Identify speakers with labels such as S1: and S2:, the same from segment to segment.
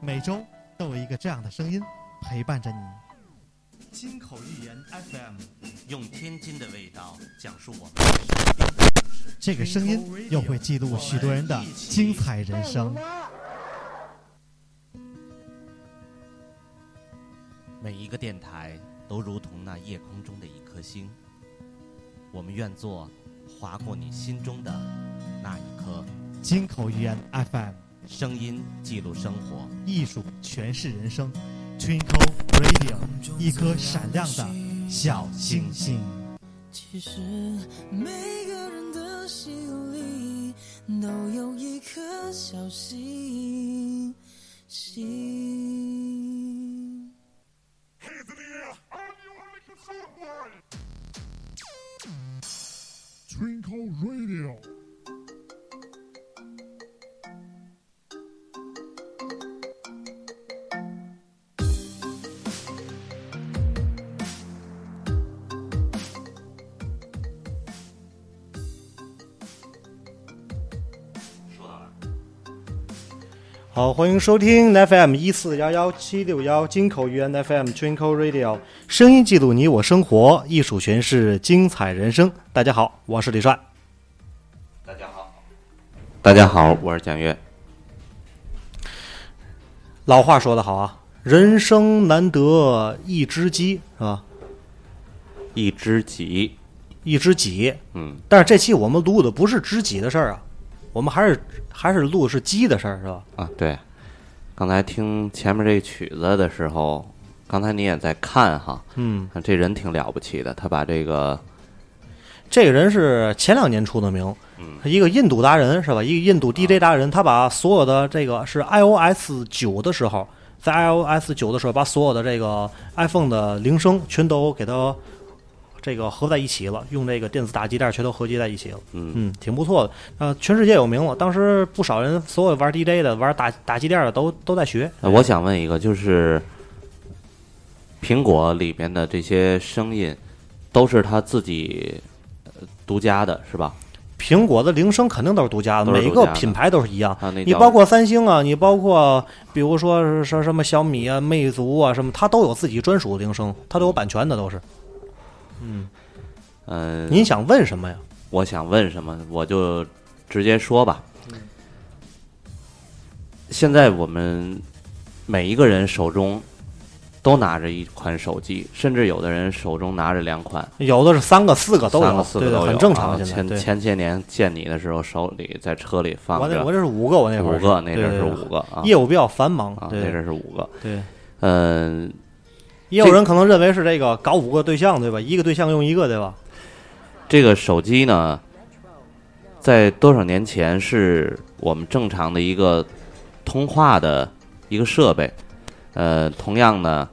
S1: 每周都有一个这样的声音陪伴着你。金口玉言 FM，
S2: 用天津的味道讲述我们。
S1: 这个声音又会记录许多人的精彩人生。
S2: 每一个电台都如同那夜空中的一颗星，我们愿做划过你心中的那一颗。
S1: 金口玉言 FM，
S2: 声音记录生活，
S1: 艺术诠释人生。Twinkle Radio，一颗闪亮的小星星。
S3: 其实每个人的心里都有一颗小星星。
S4: 好，欢迎收听 FM 一四幺幺七六幺金口语言 FM Twinkle Radio，声音记录你我生活，艺术诠释精彩人生。大家好，我是李帅。
S2: 大家好，大家好，我是蒋越。
S4: 老话说得好啊，人生难得一知己，是吧？
S2: 一知己，
S4: 一知己。
S2: 嗯，
S4: 但是这期我们录的不是知己的事儿啊，我们还是还是录的是鸡的事儿，是吧？
S2: 啊，对，刚才听前面这曲子的时候，刚才你也在看哈，
S4: 嗯，
S2: 这人挺了不起的，他把这个
S4: 这个人是前两年出的名，一个印度达人是吧？一个印度 DJ 达人，他把所有的这个是 iOS 九的时候，在 iOS 九的时候，把所有的这个 iPhone 的铃声全都给它这个合在一起了，用这个电子打击垫全都合集在一起了，
S2: 嗯
S4: 嗯，挺不错的。呃，全世界有名了，当时不少人，所有玩 DJ 的、玩打打击垫的都都在学。
S2: 呃我想问一个，就是苹果里面的这些声音，都是他自己呃独家的，是吧？
S4: 苹果的铃声肯定都是独家的，每个品牌都是一样。
S2: 啊，
S4: 你包括三星啊，你包括比如说是什什么小米啊、魅族啊什么，它都有自己专属的铃声，它都有版权的，都是。
S2: 嗯，
S4: 您想问什么呀？
S2: 我想问什么，我就直接说吧。现在我们每一个人手中都拿着一款手机，甚至有的人手中拿着两款，
S4: 有的是三个、四个都有，
S2: 三个、四个都有。
S4: 很正常。
S2: 前前些年见你的时候，手里在车里放着
S4: 我这是五个，我那会儿
S2: 五个，那阵是五个啊
S4: 业务比较繁忙，
S2: 啊，那阵是五个。
S4: 对。
S2: 嗯，
S4: 也有人可能认为是这个搞五个对象，对吧？一个对象用一个，对吧？
S2: 这个手机呢，在多少年前是我们正常的一个通话的一个设备，呃，同样呢，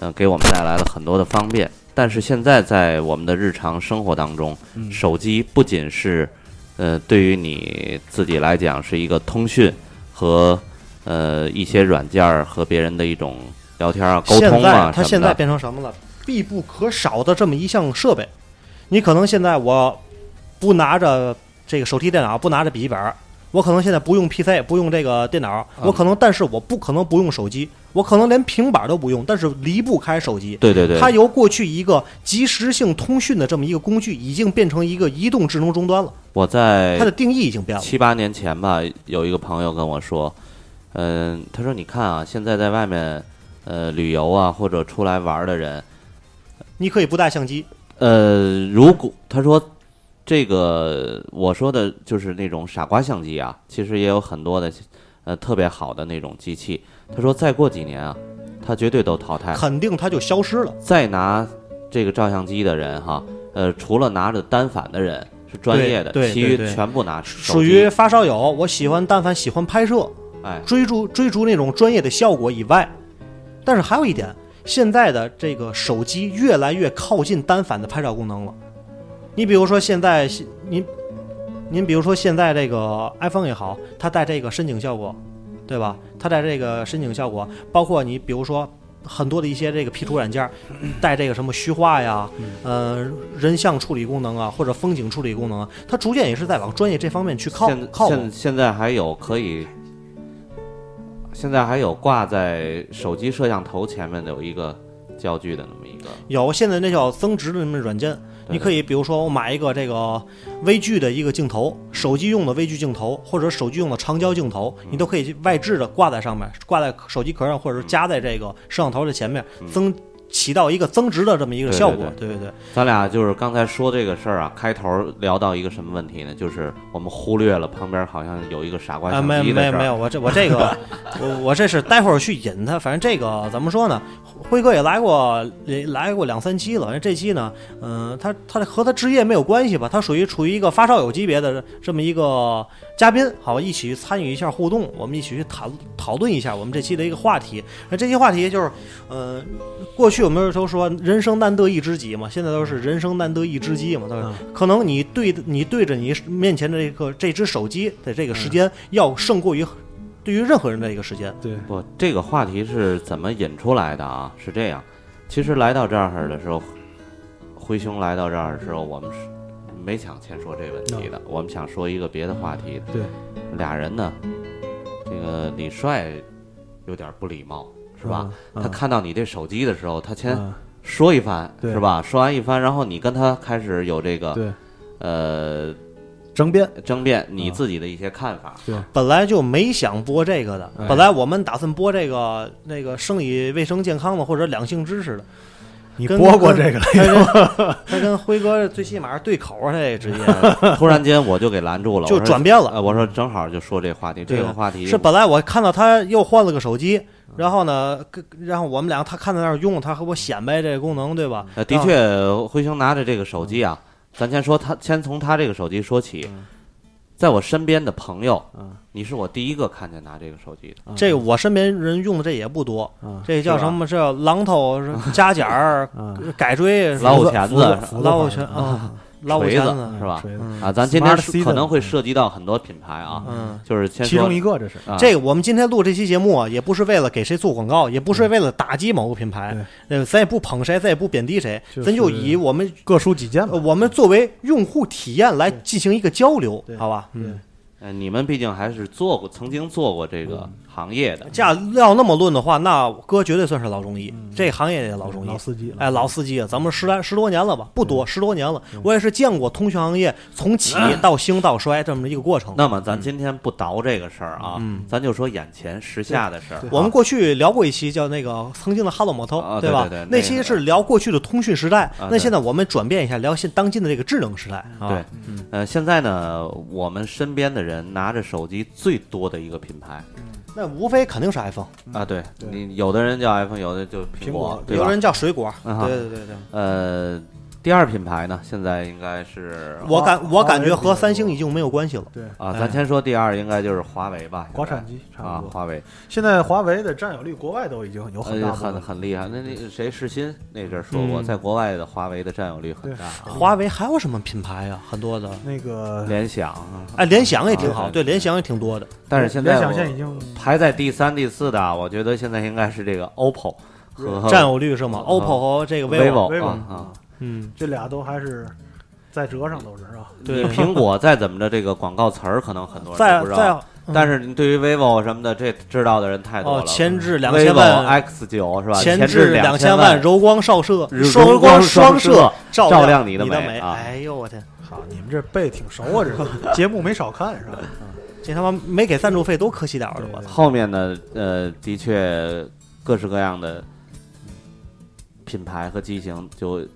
S2: 呃，给我们带来了很多的方便。但是现在在我们的日常生活当中，
S4: 嗯
S2: 手机不仅是呃对于你自己来讲是一个通讯和呃一些软件儿和别人的一种聊天啊、沟通啊
S4: 它现在。变成什么了？必不可少的这么一项设备。你可能现在我不拿着这个手提电脑，不拿着笔记本，我可能现在不用 PC，不用这个电脑，我可能，但是我不可能不用手机，我可能连平板都不用，但是离不开手机。
S2: 对对对，
S4: 它由过去一个即时性通讯的这么一个工具，已经变成一个移动智能终端了。
S2: 我在
S4: 它的定义已经变了。
S2: 七八年前吧，有一个朋友跟我说，嗯、他说你看啊，现在在外面呃旅游啊或者出来玩的人，
S4: 你可以不带相机，
S2: 呃，如果他说这个我说的就是那种傻瓜相机啊，其实也有很多的呃特别好的那种机器。他说再过几年啊，他绝对都淘汰。
S4: 肯定它就消失了。
S2: 再拿这个照相机的人哈，呃，除了拿着单反的人是专业的，其余全部拿
S4: 属于发烧友，我喜欢但凡喜欢拍摄，
S2: 哎，
S4: 追逐追逐那种专业的效果以外，但是还有一点，现在的这个手机越来越靠近单反的拍照功能了。你比如说现在您您比如说现在这个 iPhone 也好，它带这个深景效果，对吧？它带这个深景效果，包括你比如说很多的一些这个 P 图软件儿带这个什么虚化呀，呃，人像处理功能啊，或者风景处理功能啊，它逐渐也是在往专业这方面去靠靠拢
S2: 现。现在还有可以现在还有挂在手机摄像头前面的有一个焦距的那么一个，
S4: 有现在那叫增值的那么软件，你可以比如说我买一个这个微距的一个镜头，手机用的微距镜头，或者手机用的长焦镜头，
S2: 嗯。
S4: 你都可以外置的挂在上面，挂在手机壳上，或者是夹在这个摄像头的前面，增起到一个增值的这么一个效果。
S2: 对
S4: 对对对，
S2: 咱俩就是刚才说这个事儿啊，开头聊到一个什么问题呢？就是我们忽略了旁边好像有一个傻瓜
S4: 啊，
S2: 相
S4: 没有。没有没有，我这我这个 我我这是待会儿去引他，反正这个怎么说呢？辉哥也来过也来过两三期了，这期呢，嗯、他他和他职业没有关系吧？他属于处于一个发烧友级别的这么一个嘉宾，好，一起去参与一下互动，我们一起去讨讨论一下我们这期的一个话题。那这期话题就是，呃，过去我们都说人生难得一知己嘛，现在都是人生难得一知己嘛，对吧？可能你对你对着你面前的这个这只手机的这个时间，要胜过于对于任何人的一个时间。
S5: 对，
S2: 不，这个话题是怎么引出来的啊？是这样，其实来到这儿的时候，灰熊来到这儿的时候，我们是没想先说这问题的，我们想说一个别的话题。
S5: 对，
S2: 俩人呢，这个李帅有点不礼貌，是吧？
S5: 嗯？
S2: 他看到你这手机的时候，他先
S5: 嗯
S2: 说一番，是吧？说完一番，然后你跟他开始有这个呃
S5: 争辩，
S2: 争辩你
S5: 嗯
S2: 自己的一些看法。
S4: 本来就没想播这个的，
S5: 哎
S4: 本来我们打算播这个那个生理卫生健康的或者两性知识的。跟
S5: 你播过这个了？
S4: 他跟 他跟辉哥最起码是对口啊，这个职业
S2: 突然间我就给拦住了，
S4: 就转变了。
S2: 呃，我说正好就说这话题，这个话题
S4: 是本来我看到他又换了个手机，然后呢，然后我们俩他看在那儿用，他和我显摆这个功能，对吧？
S2: 呃，的确，辉兄拿着这个手机啊，咱先说他，先从他这个手机说起。在我身边的朋友，
S5: 嗯
S2: 你是我第一个看见拿这个手机的。
S4: 这个我身边人用的这也不多，
S5: 嗯
S4: 这叫什么？这叫榔头、是夹角儿、
S5: 嗯，
S4: 改锥、
S2: 老虎钳子
S4: 老虎钳啊，
S2: 锤子是吧？啊，咱今天可能会涉及到很多品牌啊，
S4: 嗯，
S2: 就是
S5: 其中一个这是。
S2: 啊
S4: 这个我们今天录这期节目啊，也不是为了给谁做广告，也不是为了打击某个品牌，呃，咱也不捧谁，咱也不贬低谁，咱就以我们
S5: 各抒己见
S4: 我们作为用户体验来进行一个交流，好吧？嗯，
S2: 呃，你们毕竟还是做过，曾经做过这
S5: 嗯
S2: 个行业的。
S4: 这样要那么论的话，那哥绝对算是老中医，这行业也老中医
S5: 老。司机了，
S4: 哎，老司机，咱们十来十多年了吧？不多，十多年了。我也是见过通讯行业从起到兴到衰这么一个过程。
S2: 那么咱今天不倒这个事儿啊，
S4: 嗯
S2: 咱就说眼前时下的事儿啊。
S4: 我们过去聊过一期叫那个曾经的哈罗摩托，
S2: 啊
S4: 对吧？
S2: 对对对那
S4: 期是聊过去的通讯时代。
S2: 啊
S4: 那现在我们转变一下，聊现当今的这个智能时代啊。
S2: 对，呃，现在呢，我们身边的人拿着手机最多的一个品牌
S4: 那无非肯定是 iPhone，
S2: 啊，对
S5: 对
S2: 你有的人叫 iPhone，有的就苹
S5: 苹果
S2: 对吧？
S4: 有人叫水果。对对对对，
S2: 呃，第二品牌呢，现在应该是
S4: 我感我感觉和三星已经没有关系了。
S5: 对
S2: 啊，
S4: 哎
S2: 咱先说第二，应该就是华为吧，
S5: 国产机差
S2: 啊
S5: 不，多。
S2: 华为
S5: 现在华为的占有率，国外都已经有很大
S2: 呃很。很厉害。那那谁世新那阵儿说过，
S4: 嗯
S2: 在国外的华为的占有率很大啊，
S4: 华为还有什么品牌啊？很多的。
S5: 那个
S2: 联想啊，
S4: 哎，联想也挺好，
S2: 啊
S4: 对，联想也挺多的。
S2: 但是现在联
S5: 想现在已经
S2: 排在第三、第四的啊，我觉得现在应该是这个 OPPO 和
S4: 占有率是吗
S2: 啊
S4: ？OPPO 和这个
S2: vivo 啊。
S4: 嗯，
S5: 这俩都还是在折上都是是吧？
S4: 对
S2: 你苹果再怎么着，这个广告词儿可能很多人不知道，但是你对于 vivo 什么的，这知道的人太多
S4: 哦
S2: 了。，
S4: 前置两千万
S2: ，X 九是吧？
S4: 前
S2: 置
S4: 置两
S2: 千
S4: 万，柔光照射，
S2: 柔
S4: 双
S2: 光
S4: 双
S2: 摄，
S4: 照
S2: 照亮你
S4: 你
S2: 的美啊
S4: 哎呦我天，
S5: 好，你们这背挺熟啊，这 节目没少看是吧？
S4: 这他妈没给赞助费都可惜点儿了，我操！
S2: 后面呢，呃，的确各式各样的品牌和机型就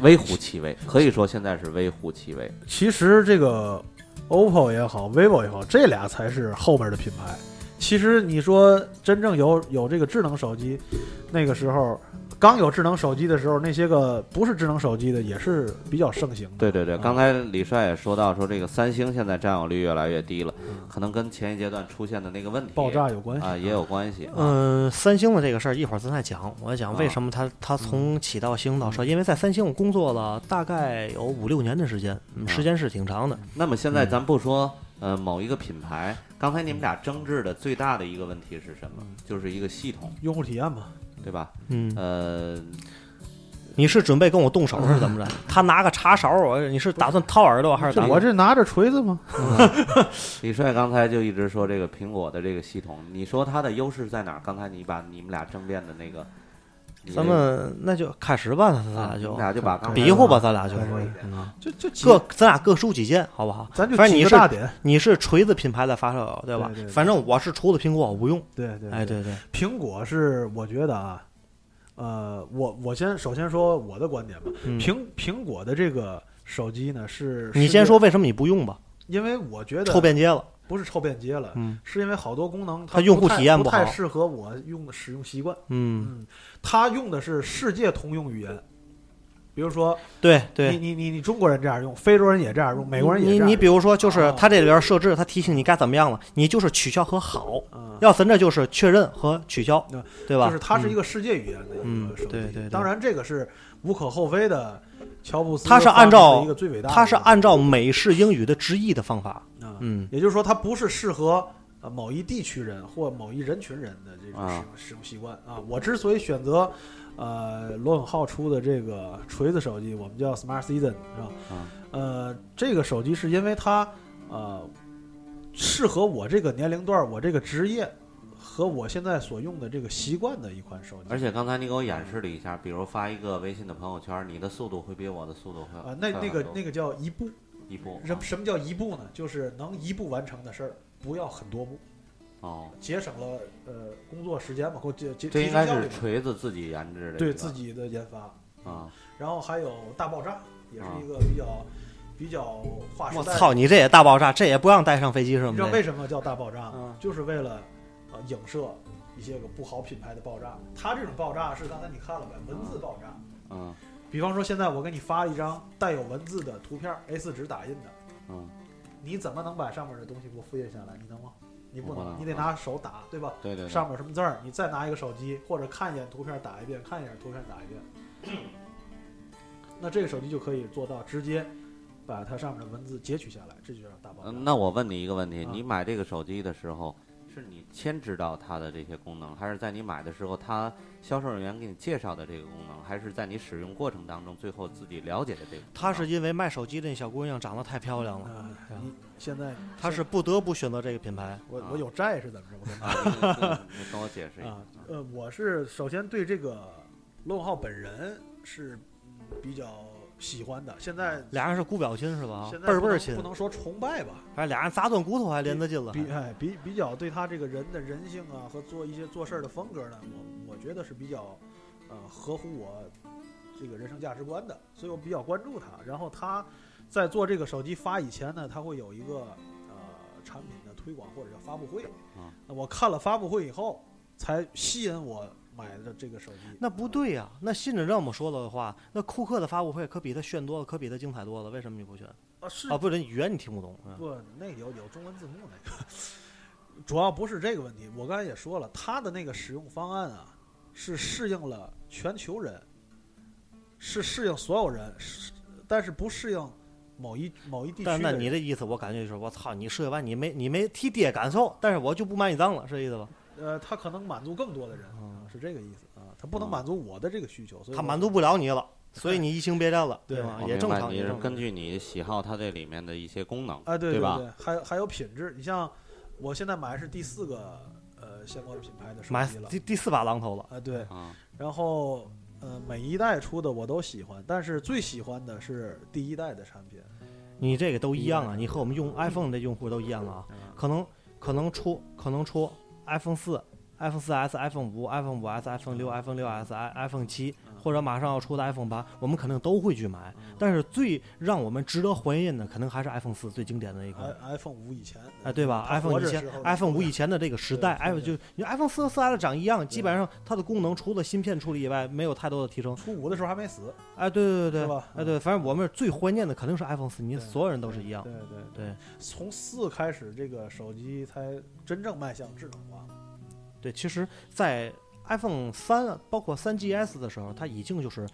S2: 微乎其微，可以说现在是微乎其微。
S5: 其实这个 OPPO 也好，vivo 也好，这俩才是后面的品牌。其实你说真正有有这个智能手机，那个时候刚有智能手机的时候，那些个不是智能手机的也是比较盛行的。
S2: 对对对，
S5: 嗯
S2: 刚才李帅也说到，说这个三星现在占有率越来越低了，可能跟前一阶段出现的那个问题
S5: 爆炸有关系
S2: 啊也有关系。
S4: 嗯，三星的这个事儿一会儿咱再讲。我讲
S2: 啊
S4: 为什么它它从起到兴到衰，因为在三星我工作了大概有五六年的时间，时间是挺长的。
S2: 那么现在咱不说呃某一个品牌，刚才你们俩争执的最大的一个问题是什么？就是一个系统，
S5: 用户体验嘛，
S2: 对吧？
S4: 嗯，
S2: 呃，
S4: 你是准备跟我动手是怎么着？他拿个茶勺，我你是打算掏耳朵还是打
S5: 我这拿着锤子吗？
S2: 李帅刚才就一直说这个苹果的这个系统，你说它的优势在哪儿？刚才你把你们俩争辩的那个，你
S4: 咱们那就开始吧，咱俩就
S2: 俩就把
S4: 比划吧，咱俩就嗯
S5: 就就
S4: 各咱俩各抒己见，好不好？
S5: 咱就
S4: 反正你是
S5: 大，
S4: 你是锤子品牌的发烧友，对吧
S5: 对对？对
S4: 反正我是除了苹果我不用。
S5: 对对，
S4: 哎，对对，
S5: 苹果是我觉得啊，呃，我我先首先说我的观点吧，
S4: 嗯
S5: 苹苹果的这个手机呢是，
S4: 你先说，为什么你不用吧？
S5: 因为我觉得
S4: 臭便捷了，
S5: 不是超便捷了，
S4: 嗯
S5: 是因为好多功能
S4: 它用户体验不
S5: 太适合我用的使用习惯，
S4: 嗯，
S5: 嗯，它用的是世界通用语言。比如说，
S4: 对对。
S5: 你你你你中国人这样用，非洲人也这样用，美国人也这
S4: 你。你比如说，就是
S5: 哦
S4: 它这里边设置，它提醒你该怎么样了，你就是取消和好，
S5: 嗯，
S4: 要咱这就是确认和取消
S5: 嗯，
S4: 对吧？
S5: 就是它是一
S4: 个，
S5: 世界语言的一
S4: 嗯
S5: 个手机。
S4: 对对对
S5: 当然这个是无可厚非的。乔布斯
S4: 他是按照它是按照美式英语的直译的方法，
S5: 啊，
S4: 嗯，
S5: 也就是说，它不是适合呃某一地区人或某一人群人的这种使
S2: 啊
S5: 用使用习惯啊。我之所以选择呃罗永浩出的这个锤子手机，我们叫 Smart Season 是吧？
S2: 嗯
S5: 呃，这个手机是因为它呃适合我这个年龄段、我这个职业和我现在所用的这个习惯的一款手机。
S2: 而且刚才你给我演示了一下，比如发一个微信的朋友圈，你的速度会比我的速度会
S5: 啊，那那个那个叫一步，
S2: 一步
S5: 什什么叫一步呢？就是能一步完成的事儿，不要很多步，
S2: 哦，
S5: 节省了呃工作时间嘛，或节节
S2: 这应该是锤子自己研制的，
S5: 对自己的研发。
S2: 啊，
S5: 然后还有大爆炸，也是
S2: 啊
S5: 一个比较比较划时代。
S4: 我操，你这也大爆炸，这也不让带上飞机是吗
S5: 你知道？为什么叫大爆炸吗？
S4: 嗯
S5: 就是为了呃影射一些个不好品牌的爆炸。它这种爆炸是刚才你看了呗，文字爆炸。
S2: 嗯
S5: 比方说现在我给你发一张带有文字的图片，A4 纸打印的，
S2: 嗯，
S5: 你怎么能把上面的东西给我复印下来？你能吗？你不能，你得拿手打，对吧？
S2: 对对对，
S5: 上面有什么字儿，你再拿一个手机或者看一眼图片打一遍，看一眼图片打一遍。那这个手机就可以做到直接把它上面的文字截取下来，这就叫大爆炸。
S2: 嗯，那我问你一个问题：
S5: 啊
S2: 你买这个手机的时候，是你先知道它的这些功能，还是在你买的时候，它销售人员给你介绍的这个功能，还是在你使用过程当中最后自己了解的这个功能？
S4: 他是因为卖手机的那小姑娘长得太漂亮了，
S5: 啊，你现在
S4: 他是不得不选择这个品牌。
S5: 我我有债是怎么着？我跟你
S2: 跟我解释一下
S5: 啊，呃，我是首先对这个罗永浩本人是嗯比较喜欢的。现在
S4: 俩人是姑表亲是吧？倍儿倍儿亲
S5: 不，能说崇拜吧，
S4: 反正俩人砸断骨头还连得近了。
S5: 比哎比比较对他这个人的人性啊和做一些做事儿的风格呢，我我觉得是比较呃合乎我这个人生价值观的，所以我比较关注他。然后他在做这个手机发以前呢，他会有一个呃产品的推广或者叫发布会。
S2: 嗯
S5: 那我看了发布会以后，才吸引我买的这个手机。
S4: 那不对呀、那信着这么说的话，那库克的发布会可比他炫多了，可比他精彩多了。为什么你不选？
S5: 啊是
S4: 啊，不是语言你听不懂。嗯
S5: 不，那有有中文字幕那个，主要不是这个问题。我刚才也说了，他的那个使用方案啊，是适应了全球人，是适应所有人，是但是不适应某一某一地区
S4: 但。那你的意思，我感觉就是我操，你设计完你没你没替爹感受，但是我就不买你账了，是这意思吧？
S5: 呃，它可能满足更多的人，
S4: 嗯
S5: 啊是这个意思啊，它不能
S2: 嗯
S5: 满足我的这个需求，所以我
S4: 他满足不了你了，所以你移情别恋了，
S5: 对
S4: 吧？也正常，也正常。
S2: 根据你喜好它这里面的一些功能，
S5: 啊，对
S2: 对吧
S5: 对，还有还有品质。你像我现在买的是第四个呃相关品牌的手
S4: 买
S5: 机了
S4: 第第四把榔头了，
S5: 啊，对，
S2: 啊，
S5: 然后呃每一代出的我都喜欢，但是最喜欢的是第一代的产品。
S4: 你这个都一样啊，你和我们用 iPhone 的用户都一样啊。可能可能出可能出 iPhone 四、iPhone 四 S、iPhone 五、iPhone 五 S、iPhone 六、iPhone 六 S、i iPhone 七，或者马上要出的 iPhone 八，我们肯定都会去买。但是最让我们值得怀念的，可能还是 iPhone 四最经典的那一款。
S5: iPhone 五以前，
S4: 哎，对吧？iPhone 以前，iPhone 五以
S5: 前，
S4: 的这个时代，，iPhone，就你 iPhone 四和四 S 长一样，基本上它的功能除了芯片处理以外，没有太多的提升。
S5: 初五的时候还没死，
S4: 哎，对对对对，
S5: 是吧
S4: 哎对，反正我们最怀念的肯定是 iPhone 四，你所有人都是一样。
S5: 对对
S4: 对
S5: 从四开始，这个手机才真正迈向智能化。
S4: 对，其实，在 iPhone 三包括三 GS 的时候，它已经就是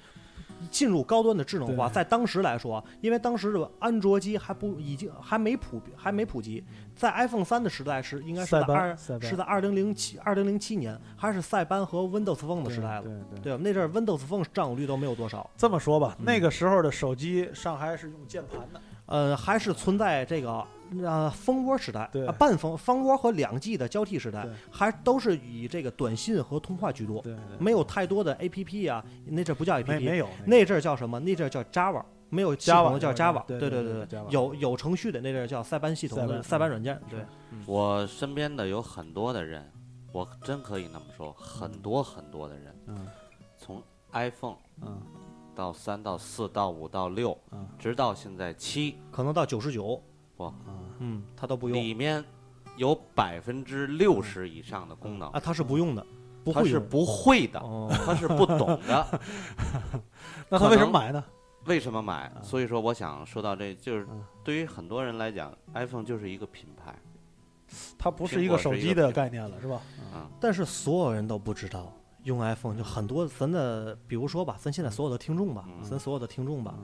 S4: 进入高端的智能化，在当时来说，因为当时的安卓机还不已经还没普还没普及，在 iPhone 三的时代是应该是在二是在二零零七二零零七年，还是塞班和 Windows Phone 的时代了。
S5: 对
S4: 吧？那阵儿 Windows Phone 占有率都没有多少，
S5: 这么说吧，
S4: 嗯。
S5: 那个时候的手机上还是用键盘的，
S4: 呃，还是存在这个呃蜂窝时代，
S5: 对
S4: 呃半蜂蜂窝和两 G 的交替时代
S5: 对，
S4: 还都是以这个短信和通话居多，
S5: 对对，
S4: 没有太多的 APP 啊，那阵儿不叫 APP，
S5: 没没有
S4: 那阵儿叫什么？那阵儿叫 Java，没有系
S5: Java，
S4: 统的叫 Java，
S5: 对
S4: 对
S5: 对对
S4: 对
S5: Java
S4: 有有程序的那阵儿叫塞班系统的
S5: 塞班
S4: 塞班软件，
S5: 是
S4: 对，
S2: 我身边的有很多的人，我真可以那么说，很多很多的人，
S5: 嗯
S2: 从 iPhone
S5: 嗯
S2: 到三到四到五到六，
S5: 嗯
S2: 直到现在七，
S4: 可能到九十九，
S2: 哇，
S5: 嗯，
S4: 嗯，它都不用
S2: 里面有百分之六十以上的功能
S4: 啊，，它是不用的，不
S2: 他
S4: 会用
S2: 是不会的，
S4: 哦，
S2: 他是不懂的。
S5: 那他为什么买呢？
S2: 为什么买？所以说，我想说到这，就是
S5: 嗯
S2: 对于很多人来讲，iPhone 就是一个品牌
S5: 它不是一个手机的概念了，是吧？
S2: 啊。
S4: 但是所有人都不知道用 iPhone，就很多咱的，比如说吧，咱现在所有的听众吧，
S2: 嗯
S4: 咱所有的听众吧，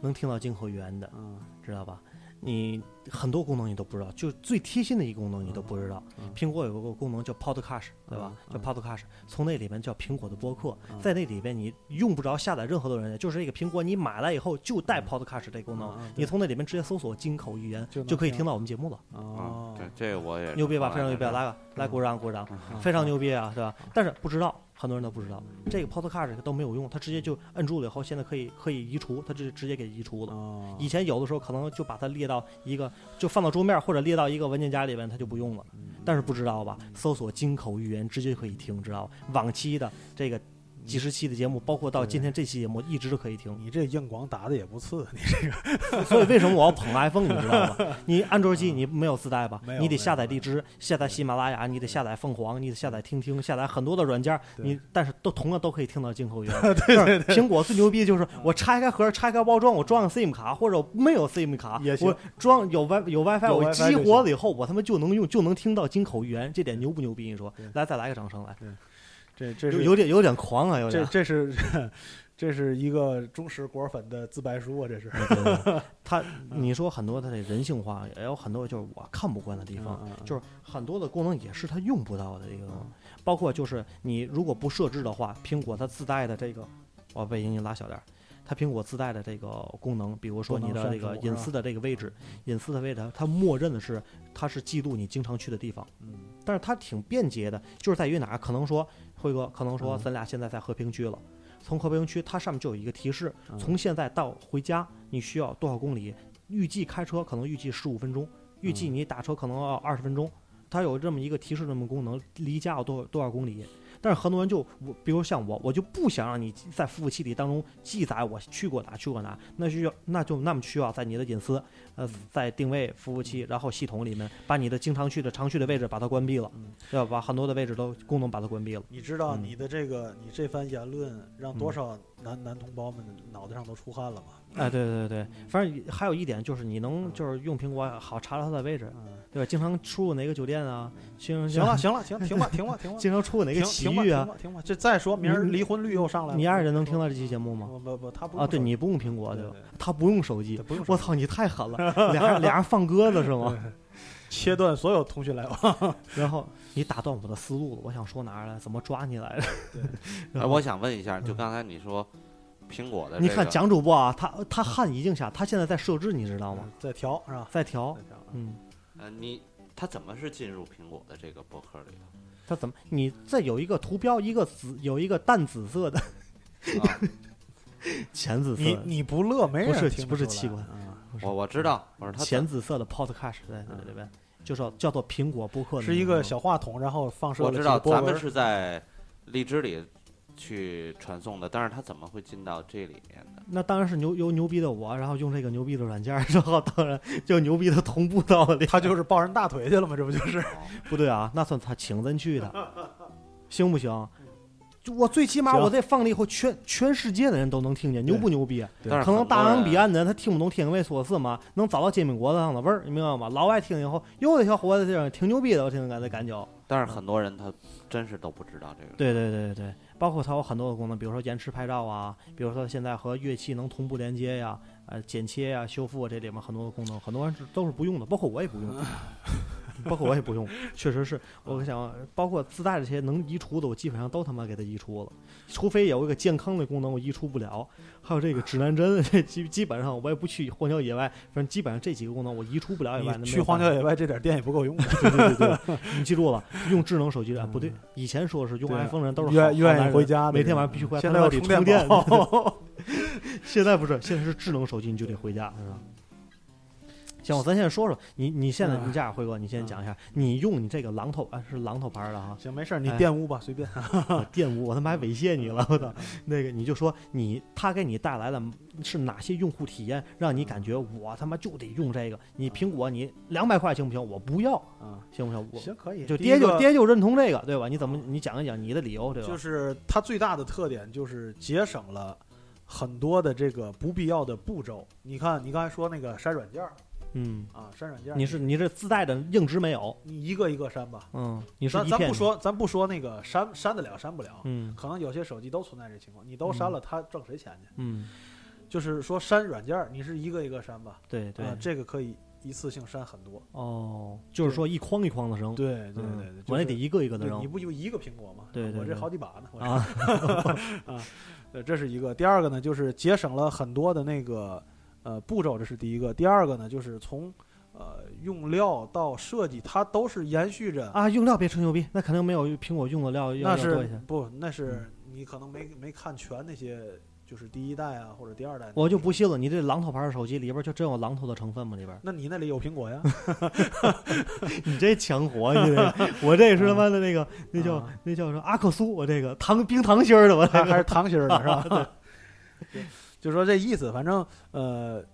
S4: 能听到金口源的，
S5: 嗯
S4: 知道吧？你很多功能你都不知道，就最贴心的一个功能你都不知道。
S5: 嗯
S4: 苹果有个功能叫 Podcast，对吧？
S5: 嗯
S4: 叫 Podcast，从那里面叫苹果的播客，
S5: 嗯
S4: 在那里边你用不着下载任何的软件，就是这个苹果你买来以后就带 Podcast 这功能
S5: 嗯嗯，
S4: 你从那里面直接搜索金口玉言
S5: 就
S4: 就可以听到我们节目了。
S5: 哦
S2: 嗯，，对，这个我也
S4: 牛逼吧？非常牛逼！
S2: 来
S4: 吧来鼓掌鼓掌，
S5: 嗯
S4: 非常牛逼啊，对吧？但是不知道，很多人都不知道，这个 Podcast 都没有用，它直接就摁住了以后，现在可以可以移除，它直直接给移除了。
S5: 哦，
S4: 以前有的时候可能就把它列到一个，就放到桌面或者列到一个文件夹里边，它就不用了。但是不知道吧？搜索金口玉言直接可以听，知道吧？往期的这个几十期的节目，包括到今天这期节目，一直都可以听。
S5: 你这硬广打的也不次，你这个。
S4: 所以为什么我要捧 iPhone，你知道吗？你安卓机 你没有自带吧你得下载荔枝，下载喜马拉雅，你得下载凤凰，你得下载听听，下载很多的软件，
S5: 对
S4: 你但是都同样都可以听到金口源。对对对，苹果最牛逼就是我拆开盒，拆开包装，我装个 SIM 卡，或者我没有 SIM 卡我装有 Wi 有 WiFi，
S5: 有
S4: 我激活了以后，我他妈就能用，就能听到金口语言，这点牛不牛逼？你说？来，再来个掌声来，
S5: 这这是
S4: 有有点有点狂啊，有
S5: 这
S4: 点。
S5: 这是这是一个忠实果粉的自白书啊，这是
S4: 他，你说很多他的人性化，也有很多就是我看不惯的地方，就是很多的功能也是他用不到的一个包括就是你如果不设置的话，苹果它自带的这个，我背景音拉小点儿。它苹果自带的这个功能，比如说你的这个隐私的这个位置，隐私的位置，它默认的是它是记录你经常去的地方，
S5: 嗯
S4: 但是它挺便捷的，就是在于哪？可能说辉哥，可能说
S5: 嗯
S4: 咱俩现在在和平区了，从和平区它上面就有一个提示，
S5: 嗯
S4: 从现在到回家你需要多少公里？预计开车可能预计十五分钟，预计
S5: 嗯
S4: 你打车可能要二十分钟。它有这么一个提示这么功能，离家有多多少公里？但是很多人就我，比如像我，我就不想让你在服务器里当中记载我去过哪去过哪，那需要那就那么需要在你的隐私，呃，在定位服务器，然后系统里面把你的经常去的常去的位置把它关闭了，
S5: 嗯
S4: 要把很多的位置都功能把它关闭了。
S5: 你知道
S4: 嗯
S5: 你的这个你这番言论让多少男男同胞们脑袋上都出汗了吗？
S4: 哎，对对对对，反正还有一点就是你能就是用苹果好查到它的位置，
S5: 嗯，
S4: 对吧？经常出入哪个酒店啊？行
S5: 行了，行了，行，停吧，停吧，停吧，
S4: 经常出入哪个奇遇啊？
S5: 停吧，停吧。这再说明儿离婚率又上来了。
S4: 你爱人能听到这期节目吗？
S5: 不不不，他不
S4: 啊，对你不用苹果
S5: 对
S4: 对吧？他不用手机，
S5: 不用
S4: 我操，你太狠了，俩人俩人放鸽子是吗？
S5: 切断所有通讯来往。
S4: 然后你打断我的思路了，我想说哪儿来？怎么抓你来着？
S2: 哎，我想问一下，就刚才你说苹果的，
S4: 你看蒋主播啊，他他汗已经下，他现在在设置，你知道吗？
S5: 在调是吧？
S4: 在调。嗯，
S2: 呃，你他怎么是进入苹果的这个博客里头？
S4: 他怎么？你再有一个图标，一个紫，有一个淡紫色的，
S2: 啊，
S4: 浅紫色
S5: 你，你不乐，没人
S4: 不是不是器官
S5: 啊
S2: 我我知道，我说他
S4: 浅紫色的 Podcast 在
S5: 嗯
S4: 里边，就是叫做苹果播客
S5: 是一个小话筒，然后放射
S2: 我知道。咱们是在荔枝里去传送的，但是他怎么会进到这里面的？
S4: 那当然是牛有牛逼的我，然后用这个牛逼的软件儿，然后当然就牛逼的同步到里。
S5: 他就是抱人大腿去了吗？这不就是？
S4: 不对啊，那算他请咱去的，行不行？我最起码我这放了以后，全全世界的人都能听见，牛不牛逼？可能大洋彼岸的人他听不懂天津卫说什么，能找到煎饼果子上的味儿，你明白吗？老外听以后，有的小伙子这样挺牛逼的，我听感这感觉。
S2: 但是很多人他真是都不知道这个。
S4: 对对对对，包括它有很多的功能，比如说延迟拍照啊，比如说现在和乐器能同步连接呀，呃，剪切呀、修复啊，这里面很多的功能，很多人是都是不用的，包括我也不用，包括我也不用，确实是，我想，包括自带的这些能移除的，我基本上都他妈给它移除了，除非有一个健康的功能我移除不了，还有这个指南针，这 基基本上我也不去荒郊野外，反正基本上这几个功能我移除不了以外，
S5: 你去荒郊野外这点电也不够用。
S4: 对对对对，你记住了，用智能手机的、啊不对，以前说是用
S5: 对
S4: iPhone 人都是好
S5: 愿愿意回家
S4: 每天晚上必须回家，他妈得
S5: 现在要充
S4: 充电。现在不是，现在是智能手机，你就得回家，是吧？行，咱现在说说你，你现在
S5: 嗯
S4: 你这样，辉哥，你先讲一下，你用你这个榔头啊，是榔头牌的哈，
S5: 行，没事儿，你
S4: 哎
S5: 玷污吧，随便。
S4: 我玷污，我他妈还猥亵你了，我操！那个你就说你他给你带来了是哪些用户体验，让你感觉我他妈就得用这个？你苹果你两百块行不行？我不要，
S5: 啊，
S4: 行不行？我
S5: 行，可以。
S4: 就爹就爹就认同这个，对吧？你怎么你讲一讲你的理由，对吧？
S5: 就是它最大的特点就是节省了很多的这个不必要的步骤。你看，你刚才说那个删软件儿
S4: 嗯，
S5: 啊，删软件，
S4: 你是你这自带的硬直没有？
S5: 你一个一个删吧。
S4: 嗯，你是
S5: 咱咱不，说，咱不说那个删删得了删不了，
S4: 嗯
S5: 可能有些手机都存在这情况，你都删了，他挣谁钱去？
S4: 嗯，
S5: 就是说删软件，你是一个一个删吧？
S4: 对对
S5: 啊，这个可以一次性删很多。
S4: 哦，就是说一筐一筐的扔，
S5: 对对对
S4: 嗯
S5: 对，
S4: 我也得一个一个的
S5: 扔你不就一个苹果吗？我这
S4: 对对对
S5: 好几把呢。我这
S4: 啊，
S5: 呃，这是一个。第二个呢，就是节省了很多的那个呃步骤，这是第一个。第二个呢，就是从呃用料到设计，它都是延续着。
S4: 啊，用料别吹牛逼，那肯定没有苹果用的料要
S5: 那
S4: 多一些。
S5: 是不，那是你可能没没看全那些，就是第一代啊或者第二代。
S4: 我就不信了，你这榔头牌的手机里边就真有榔头的成分吗？里边
S5: 那你那里有苹果呀？
S4: 你这强活，你这我这是他妈的那个那叫
S5: 啊
S4: 那叫什么阿克苏，我这个糖冰糖心儿的，我这个
S5: 还还是糖心儿的是吧？对，就说这意思，反正呃，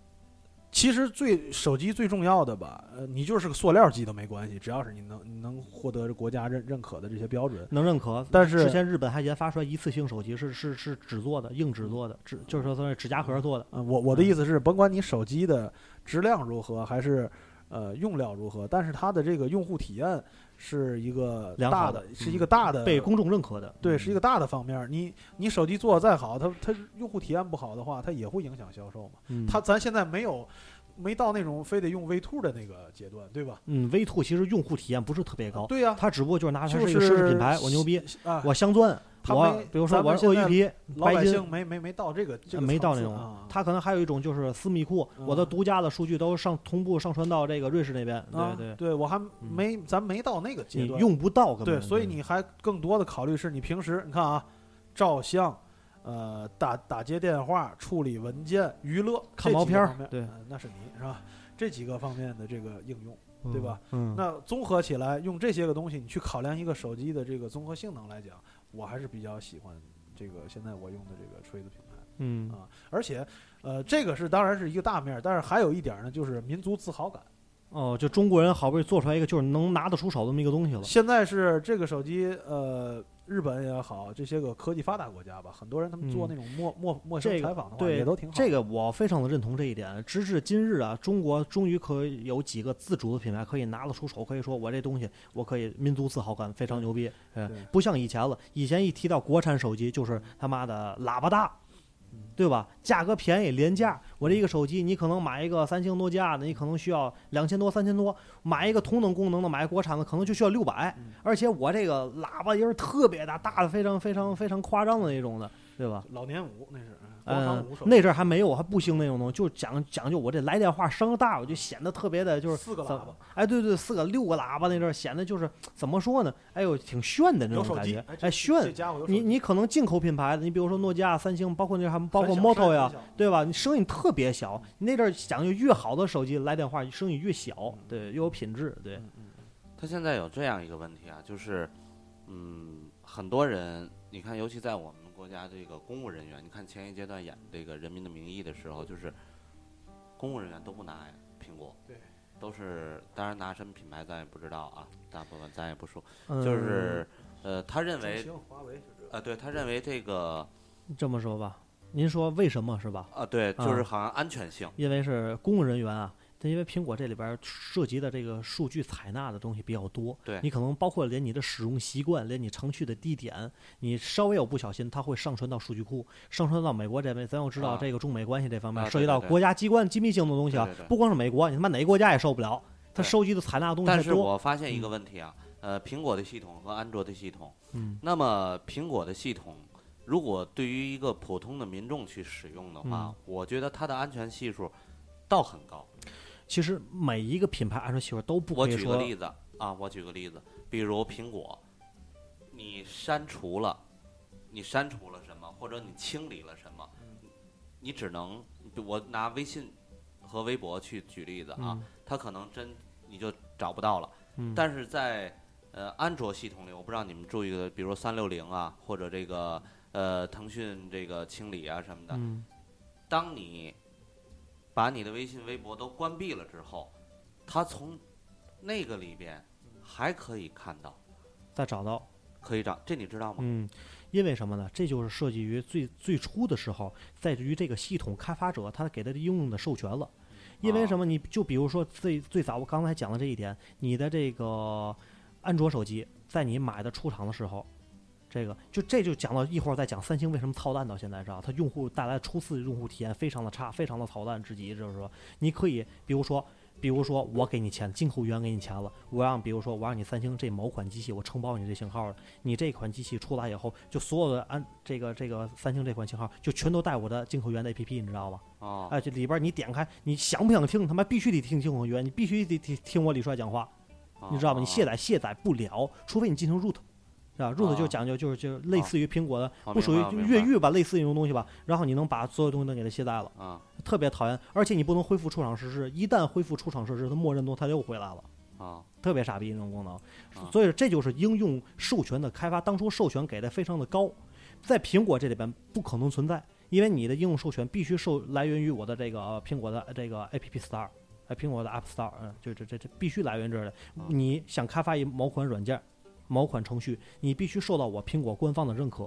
S5: 其实最手机最重要的吧，呃，你就是个塑料机都没关系，只要是你能你能获得国家认认可的这些标准。
S4: 能认可。
S5: 但是
S4: 之前日本还研发出来一次性手机，是是是纸做的，硬纸做的，纸就是说是指甲盒做的。
S5: 嗯、我我的意思是，甭管你手机的质量如何，还是呃用料如何，但是它的这个用户体验是一个大的，是一个大的
S4: 被公众认可的，
S5: 对，是一个大的方面。你你手机做的再好，它它用户体验不好的话，它也会影响销售嘛。
S4: 嗯
S5: 它咱现在没有没到那种非得用 V two 的那个阶段，对吧？
S4: 嗯 V two 其实用户体验不是特别高，
S5: 对呀、
S4: 它只不过就是拿它
S5: 就是
S4: 一个奢侈品牌，我牛逼，
S5: 啊！
S4: 我镶钻，
S5: 它
S4: 我
S5: 没
S4: 比如说我是鳄
S5: 咱们现在
S4: 鱼皮，
S5: 老百姓没没没到这个这个
S4: 没到那种他可能还有一种就是私密库，
S5: 嗯
S4: 我的独家的数据都上同步上传到这个瑞士那边，
S5: 啊
S4: 对对，
S5: 对我还没咱没到那个阶段，
S4: 用不到根本。
S5: 对，所以你还更多的考虑是你平时你看啊，照相。呃，打打接电话、处理文件、娱乐、
S4: 看毛片对
S5: 呃那是你是吧？这几个方面的这个应用，
S4: 嗯
S5: 对吧？
S4: 嗯，
S5: 那综合起来，用这些个东西，你去考量一个手机的这个综合性能来讲，我还是比较喜欢这个现在我用的这个锤子品牌
S4: 嗯
S5: 啊。而且，呃，这个是当然是一个大面儿，但是还有一点呢，就是民族自豪感。
S4: 哦，就中国人好不容易做出来一个就是能拿得出手的这么一个东西了。
S5: 现在是这个手机，呃，日本也好，这些个科技发达国家吧，很多人他们做
S4: 嗯
S5: 那种陌陌陌生采访的话，
S4: 对
S5: 也都挺好。
S4: 这个我非常的认同这一点。直至今日啊，中国终于可以有几个自主的品牌可以拿得出手，可以说我这东西我可以民族自豪感非常牛逼。
S5: 嗯，
S4: 不像以前了，以前一提到国产手机就是他妈的喇叭大。
S5: 嗯
S4: 对吧？价格便宜，廉价。我这一个手机，你可能买一个三星、诺基亚的，你可能需要两千多、三千多；买一个同等功能的，买国产的，可能就需要六百。
S5: 嗯
S4: 而且我这个喇叭音儿特别大，大的非常非常非常夸张的那种的，对吧？
S5: 老年舞那是嗯
S4: 那阵儿还没有，还不兴那种东西，就讲讲究我这来电话声大，我就显得特别的，就是
S5: 四个喇叭，
S4: 哎，对对，四个六个喇叭那阵儿显得就是怎么说呢？哎呦，挺炫的那
S5: 有手机
S4: 种感觉，，哎炫你你可能进口品牌的，你比如说诺基亚、三星，包括那还包括
S5: 很小
S4: Moto 呀，对吧？你声音特别小，你那阵儿讲究越好的手机来电话声音越小
S5: 嗯，
S4: 对，又有品质，对，
S2: 他现在有这样一个问题啊，就是，嗯，很多人，你看，尤其在我们国家这个公务人员，你看前一阶段演这个《人民的名义》的时候，就是公务人员都不拿苹果，
S5: 对，
S2: 都是当然拿什么品牌咱也不知道啊，大部分咱也不说，
S4: 嗯
S2: 就是呃，他认为
S5: 中兴华为是这
S2: 呃，对他认为这个
S4: 这么说吧，您说为什么是吧？
S2: 啊，对，
S4: 啊
S2: 就是好像安全性，
S4: 因为是公务人员啊，它因为苹果这里边涉及的这个数据采纳的东西比较多，
S2: 对
S4: 你可能包括连你的使用习惯，连你常去的地点，你稍微有不小心，它会上传到数据库，上传到美国这边。咱要知道
S2: 啊
S4: 这个中美关系这方面，
S2: 啊
S4: 涉及到国家机关机密性的东西啊
S2: 对对对，
S4: 不光是美国，你他妈哪个国家也受不了，它收集的采纳的东西
S2: 但是。我发现一个问题啊，呃，苹果的系统和安卓的系统，
S4: 嗯，
S2: 那么苹果的系统，如果对于一个普通的民众去使用的话，
S4: 嗯
S2: 我觉得它的安全系数倒很高。
S4: 其实每一个品牌安卓系统都不
S2: 我
S4: 可以说
S2: 举个例子啊，我举个例子，比如苹果，你删除了，你删除了什么，或者你清理了什么，你只能我拿微信和微博去举例子啊，
S4: 嗯
S2: 它可能真你就找不到了。
S4: 嗯
S2: 但是在呃安卓系统里，我不知道你们注意的，比如三六零啊，或者这个呃腾讯这个清理啊什么的，
S4: 嗯
S2: 当你把你的微信、微博都关闭了之后，他从那个里边还可以看到，
S4: 再找到。
S2: 可以找，这你知道吗？
S4: 嗯，因为什么呢？这就是设计于最最初的时候，在于这个系统开发者他给他的应用的授权了。因为什么？你就比如说最最早我刚才讲的这一点，你的这个安卓手机在你买的出厂的时候，这个就这就讲到一会儿再讲三星为什么操蛋到现在是吧？它用户带来初次用户体验非常的差，非常的操蛋至极。就是说，你可以比如说。比如说，我给你钱，进口源给你钱了，我让比如说我让你三星这某款机器我承包你这型号了，你这款机器出来以后，就所有的安这个这个三星这款型号就全都带我的进口源的 APP，你知道吧？
S2: 啊，
S4: 哎，这里边你点开，你想不想听？他妈必须得听进口源，你必须得听听我李帅讲话，
S2: 哦
S4: 你知道吗？你卸
S2: 载
S4: 载卸载不了，除非你进行 root，是吧？root
S2: 哦
S4: 就讲究就是就类似于苹果的，
S2: 哦
S4: 不属于越狱吧，类似于那种东西吧。然后你能把所有东西都给它卸载了，
S2: 啊
S4: 特别讨厌。而且你不能恢复出厂设置，一旦恢复出厂设置，它默认都它又回来了。
S2: 啊
S4: 特别傻逼那种功能
S2: 啊，
S4: 所以这就是应用授权的开发，当初授权给的非常的高，在苹果这里边不可能存在，因为你的应用授权必须受来源于我的这个呃苹果的这个 App Store，哎苹果的 App Store，嗯，就这这这必须来源这儿的。你想开发一某款软件、某款程序，你必须受到我苹果官方的认可。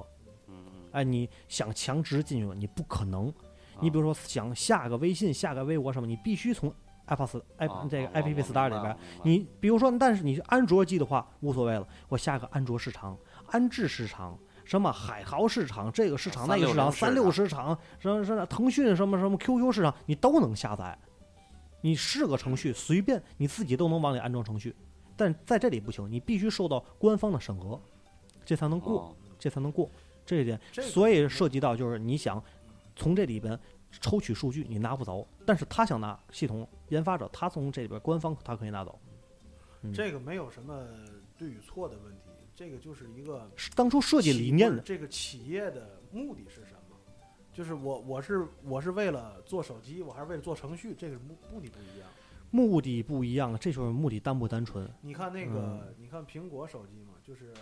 S2: 嗯嗯
S4: 哎，你想强制进去，你不可能。
S2: 啊
S4: 你比如说想下个微信、下个微博什么，你必须从 App Store、这个
S2: 我
S4: App Store 里边你比如说，但是你是安卓机的话无所谓了，我下个安卓市场、安智市场、什么海豪市场、这个市场、那个市场、三六市场、什么什么腾讯什么什么 QQ 市场，你都能下载。你是个程序，随便你自己都能往里安装程序，但在这里不行，你必须受到官方的审核，这才能过，
S2: 哦
S4: 这才能过这一点。所以涉及到就是你想从这里边抽取数据，你拿不走，但是他想拿系统研发者，他从这里边官方他可以拿走。嗯
S5: 这个没有什么对与错的问题，这个就是一个
S4: 当初设计理念的，
S5: 这个企业的目的是什么？就是我我是我是为了做手机，我还是为了做程序，这个目目的不一样。
S4: 目的不一样，这就是目的单不单纯。
S5: 你看那个，你看苹果手机嘛，就是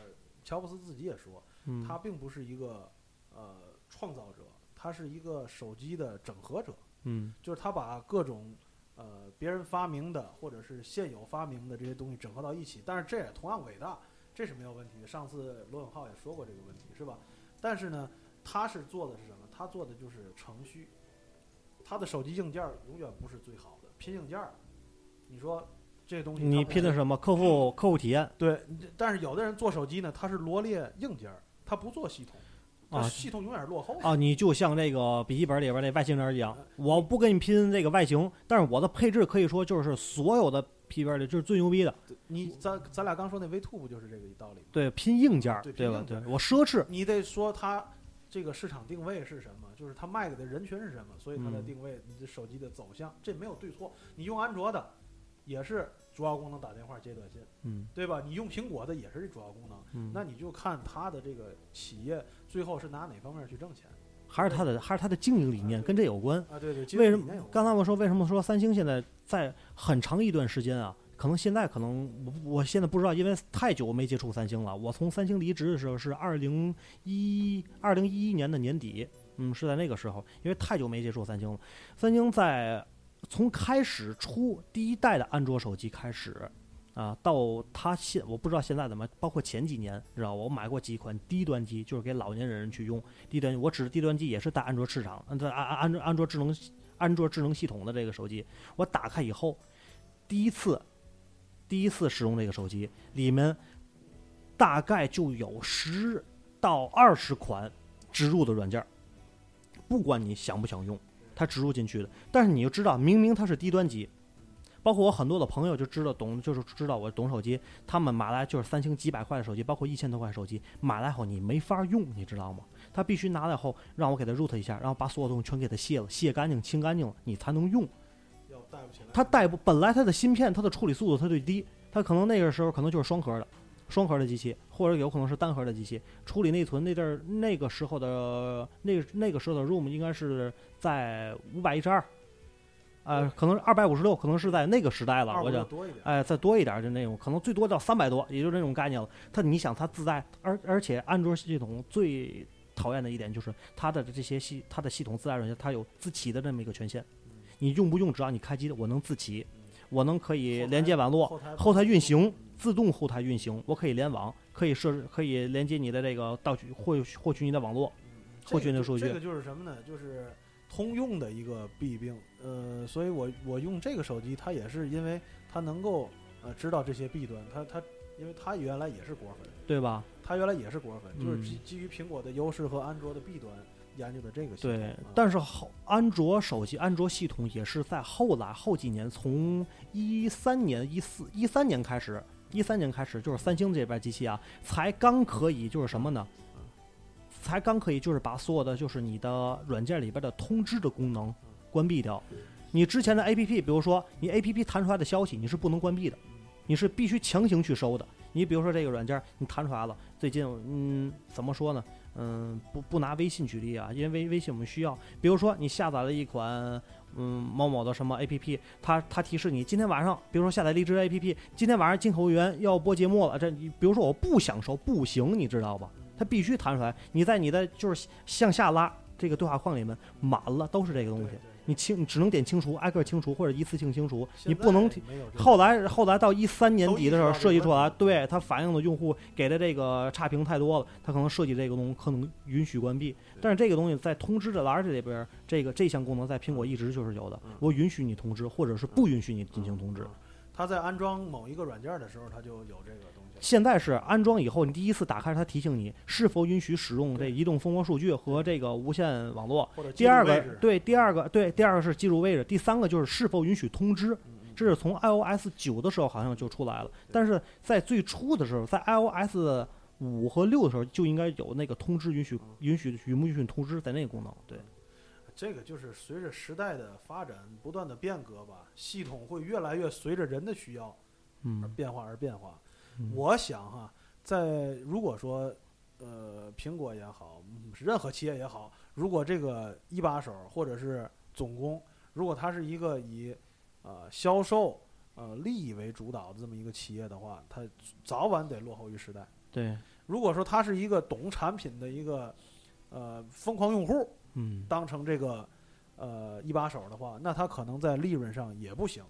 S5: 乔布斯自己也说，
S4: 嗯，
S5: 他并不是一个呃创造者，他是一个手机的整合者，
S4: 嗯
S5: 就是他把各种呃别人发明的或者是现有发明的这些东西整合到一起，但是这也同样伟大，这是没有问题的。上次罗永浩也说过这个问题，是吧？但是呢，他是做的是什么？他做的就是程序，他的手机硬件永远不是最好的，拼硬件儿。你说这东西
S4: 你拼的什么？客户 客户体验
S5: 对，但是有的人做手机呢，他是罗列硬件儿，他不做系统，
S4: 啊
S5: 系统永远是落后的。
S4: 啊，你就像这个笔记本里边那外星人一样，我不跟你拼这个外形，但是我的配置可以说就是所有的笔记本里就是最牛逼的。
S5: 你咱咱俩刚说那 V two 不就是这个道理吗？
S4: 对，拼硬件儿，
S5: 对
S4: 对吧？对我奢侈，
S5: 你得说它这个市场定位是什么，就是它卖给的人群是什么，所以它的
S4: 嗯
S5: 定位，你的手机的走向，这没有对错。你用安卓的也是主要功能打电话接短信，
S4: 嗯
S5: 对吧？你用苹果的也是主要功能，
S4: 嗯，
S5: 那你就看它的这个企业最后是拿哪方面去挣钱
S4: 还是它的还是它的经营理念跟这有关。
S5: 啊？对对，
S4: 为什么刚才我说为什么说三星现在在很长一段时间啊，可能现在可能我我现在不知道，因为太久没接触三星了。我从三星离职的时候是二零一二零一一年的年底，嗯，是在那个时候，因为太久没接触三星了。三星在从开始出第一代的安卓手机开始，啊，到它现我不知道现在怎么，包括前几年，知道我买过几款低端机，就是给老年人去用低端。我指的低端机也是在安卓市场，嗯，在安安安卓安卓智能安卓智能系统的这个手机，我打开以后，第一次第一次使用这个手机，里面大概就有十到二十款植入的软件，不管你想不想用，它植入进去的。但是你就知道，明明它是低端机，包括我很多的朋友就知道懂，就是知道我懂手机，他们买来就是三星几百块的手机，包括一千多块手机，买来后你没法用，你知道吗？他必须拿来后让我给他 root 一下，然后把所有东西全给他卸了，卸干净、清干净了，你才能用。
S5: 要带不起来。
S4: 它带不本来它的芯片它的处理速度它就低，它可能那个时候可能就是双核的，双核的机器，或者有可能是单核的机器。处理内存那阵儿那个时候的那那个时候的 ROM 应该是在五百一十二，呃，可能是二百五十六，可能是在那个时代了，我就。
S5: 多一点。
S4: 哎，再多一点儿就那种，可能最多到三百多，也就是那种概念了。它，你想它自带，而而且安卓系统最讨厌的一点就是它的这些系，它的系统自带软件，它有自启的这么一个权限。你用不用，只要你开机，我能自启，我能可以连接网络，
S5: 后台
S4: 运行，自动后台运行，我可以联网，可以设置，可以连接你的这个盗取获获取你的网络，获取你的数据
S5: 这个就是什么呢？就是通用的一个弊病。呃，所以我我用这个手机，它也是因为它能够呃知道这些弊端，它它因为它原来也是果粉，
S4: 对吧？
S5: 它原来也是果粉，就是
S4: 嗯
S5: 基基于苹果的优势和安卓的弊端研究的这个系统。
S4: 对
S5: 啊，
S4: 但是后安卓手机、安卓系统也是在后来后几年，从一三年、一四、一三年开始，一三年开始，就是三星这边机器啊，才刚可以就是什么呢？才刚可以就是把所有的就是你的软件里边的通知的功能关闭掉。你之前的 A P P，比如说你 A P P 弹出来的消息，你是不能关闭的，你是必须强行去收的。你比如说这个软件，你弹出来了，最近嗯怎么说呢？嗯，不不拿微信举例啊，因为微微信我们需要。比如说你下载了一款嗯某某的什么 A P P，它它提示你今天晚上，比如说下载荔枝 A P P，今天晚上进口源要播节目了。这你比如说我不想收，不行，你知道吧？它必须弹出来。你在你的就是向下拉这个对话框里面满了都是这个东西，你清你只能点清除，挨个清除或者一次性清除，你不能后来后来到一三年底的时候设计出来，对它反映的用户给的这个差评太多了，它可能设计这个东西可能允许关闭，但是这个东西在通知的栏这里边，这个这项功能在苹果一直就是有的，
S5: 嗯
S4: 我允许你通知，或者是不允许你进行通知。
S5: 嗯它在安装某一个软件的时候，它就有这个东西了。
S4: 现在是安装以后，你第一次打开它提醒你是否允许使用这移动蜂窝数据和这个无线网络。第二个对，第二个对，第二个是记录位置，第三个就是是否允许通知。
S5: 嗯
S4: 这是从 iOS 九的时候好像就出来了，但是在最初的时候，在 iOS 五和六的时候就应该有那个通知允许允许允不允许通知在那个功能。对，
S5: 这个就是随着时代的发展不断的变革吧，系统会越来越随着人的需要而
S4: 嗯，
S5: 变化而变化。
S4: 嗯
S5: 我想哈，在如果说呃苹果也好，嗯任何企业也好，如果这个一把手或者是总工，如果他是一个以呃销售呃利益为主导的这么一个企业的话，他早晚得落后于时代。
S4: 对，
S5: 如果说他是一个懂产品的一个呃疯狂用户，
S4: 嗯，
S5: 当成这个呃一把手的话，那他可能在利润上也不行？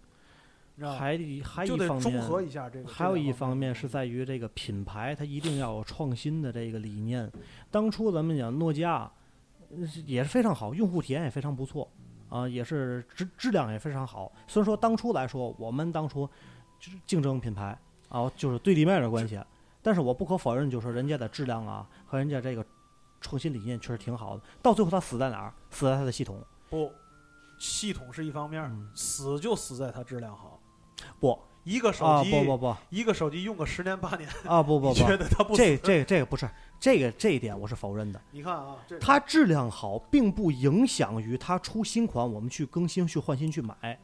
S4: 还还一方面
S5: 和一下这个。
S4: 还有一方面是在于这个品牌，它一定要有创新的这个理念。当初咱们讲诺基亚呃也是非常好，用户体验也非常不错啊，也是质质量也非常好。虽然说当初来说，我们当初就是竞争品牌啊，就是对立面的关系，但是我不可否认，就是人家的质量啊和人家这个创新理念确实挺好的。到最后它死在哪儿？死在它的系统。
S5: 不，系统是一方面，
S4: 嗯
S5: 死就死在它质量好。
S4: 不
S5: 一个手
S4: 啊，
S5: 机，
S4: 不不不
S5: 一个手机用个十年八年，
S4: 啊，不不
S5: 不觉
S4: 不，
S5: 得它不死？
S4: 这这这个不是这个这一点我是否认的。
S5: 你看啊，这
S4: 它质量好，并不影响于它出新款，我们去更新、去换新、去买。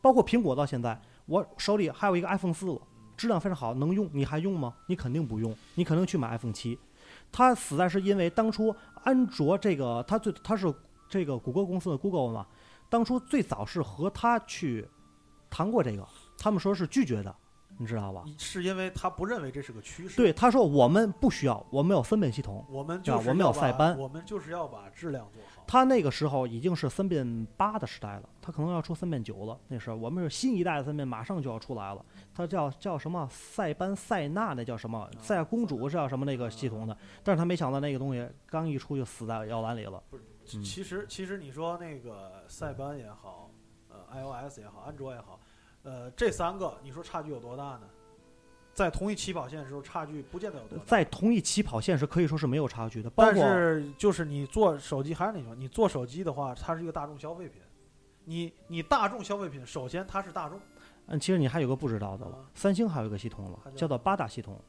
S4: 包括苹果到现在，我手里还有一个 iPhone 四了，质量非常好，能用，你还用吗？你肯定不用，你肯定去买 iPhone 七。它死在是因为当初安卓这个，它最它是这个谷歌公司的 Google 嘛，当初最早是和它去谈过这个，他们说是拒绝的，你知道吧？
S5: 是因为他不认为这是个趋势。，
S4: 对，他说我们不需要，我们有分辨系统。
S5: 我们就是
S4: 我们有塞班
S5: 我们就是要把质量做好。
S4: 他那个时候已经是三变八的时代了，他可能要出三变九了。那时候我们是新一代的三变，马上就要出来了。它叫叫什么塞班塞纳，那叫什么塞亚公主是叫什么那个系统的？但是他没想到那个东西刚一出就死在摇篮里了。嗯
S5: 其实其实你说那个塞班也好，呃，iOS 也好，安卓也好，呃，这三个你说差距有多大呢？在同一起跑线的时候，差距不见得有多大。
S4: 在同一起跑线是可以说是没有差距的，
S5: 但是就是你做手机，还是那句话，你做手机的话，它是一个大众消费品。你你大众消费品，首先它是大众，
S4: 嗯，其实你还有个不知道的了
S5: 啊，
S4: 三星还有一个系统了，
S5: 叫
S4: 叫做八大系统，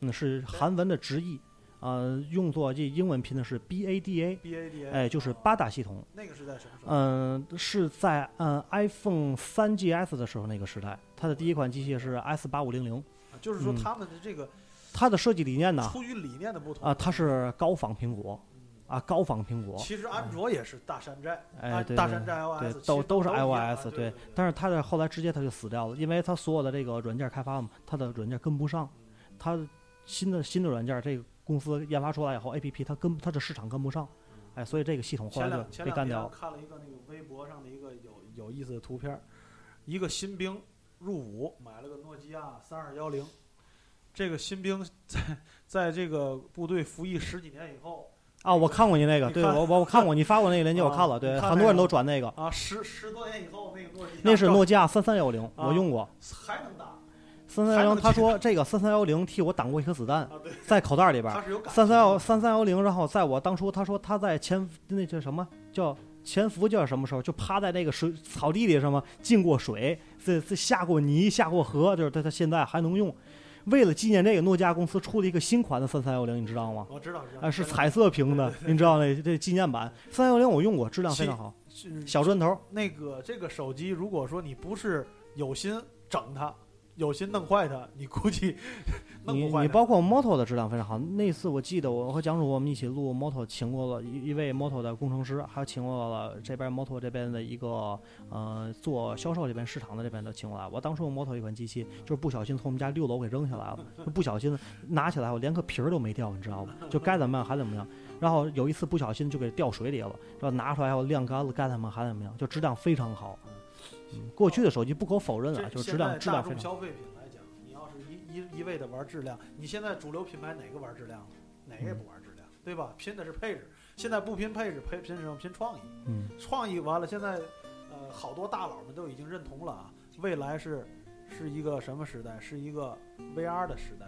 S4: 嗯，是韩文的直译，呃，用作这英文拼的是 B A D
S5: A，BADA，
S4: 哎，就是八大系统。
S5: 那个是在什么时候？
S4: 嗯，是在嗯 iPhone 三 GS 的时候那个时代，它的第一款机器是 S 八五零零，嗯
S5: 就是说他们的这个
S4: 它的设计理念呢，
S5: 出于理念的不同。
S4: 啊，它是高仿苹果，啊，高仿苹果，
S5: 其实安卓也是大山寨，
S4: 哎，
S5: 啊
S4: 对对
S5: 大山寨
S4: 对都都是 iOS，
S5: 对
S4: 对，但是它的后来直接它就死掉了，因为它所有的这个软件开发嘛，它的软件跟不上，它新的新的软件这个公司研发出来以后，APP 它跟它的市场跟不上，哎，所以这个系统后来就被干掉了。
S5: 天看了一个那个微博上的一个有有意思的图片，一个新兵入伍买了个诺基亚三二幺零，这个新兵在在这个部队服役十几年以后
S4: 啊，我看过你那个，对我我我看过你发过那个链接，我看了，对，很多人都转那个，
S5: 啊，十十多年以后那个诺基亚
S4: 那是诺基亚三三幺零，
S5: 啊
S4: 我用过
S5: 还能打
S4: 三三幺零，他说这个三三幺零替我挡过一颗子弹，在口袋里边三三幺三三幺零，然后在我当初他说他在潜那叫什么叫潜伏叫什么时候就趴在那个水草地里什么进过水，这这下过泥下过河，就是他他现在还能用。为了纪念这个，诺基亚公司出了一个新款的三三幺零，你知道吗？
S5: 我知道知道，
S4: 啊，是彩色屏的，你知道那这纪念版三幺零我用过，质量非常好，小砖头。
S5: 那个这个手机，如果说你不是有心整它，有心弄坏它，你估计弄
S4: 你
S5: 不坏你。
S4: 你包括 Moto 的质量非常好。那次我记得我和蒋主我们一起录 Moto，请过了一一位 Moto 的工程师，还有请过了这边 Moto 这边的一个呃做销售这边市场的这边的请过来。我当时用 Moto 一款机器，就是不小心从我们家六楼给扔下来了，就不小心拿起来，我连个皮儿都没掉，你知道吗？就该怎么样还怎么样。然后有一次不小心就给掉水里了，然后拿出来我晾干了，该怎么样还怎么样，就质量非常好。嗯，过去的手机不可否认啊，就是质
S5: 现在
S4: 量质量非常好。
S5: 大众消费品来讲，你要是一一一味的玩质量，你现在主流品牌哪个玩质量了？哪个也不玩质量，对吧？拼的是配置，现在不拼配置，拼拼什么？拼创意。
S4: 嗯。
S5: 创意完了，现在呃好多大佬们都已经认同了啊，未来是是一个什么时代？是一个 VR 的时代，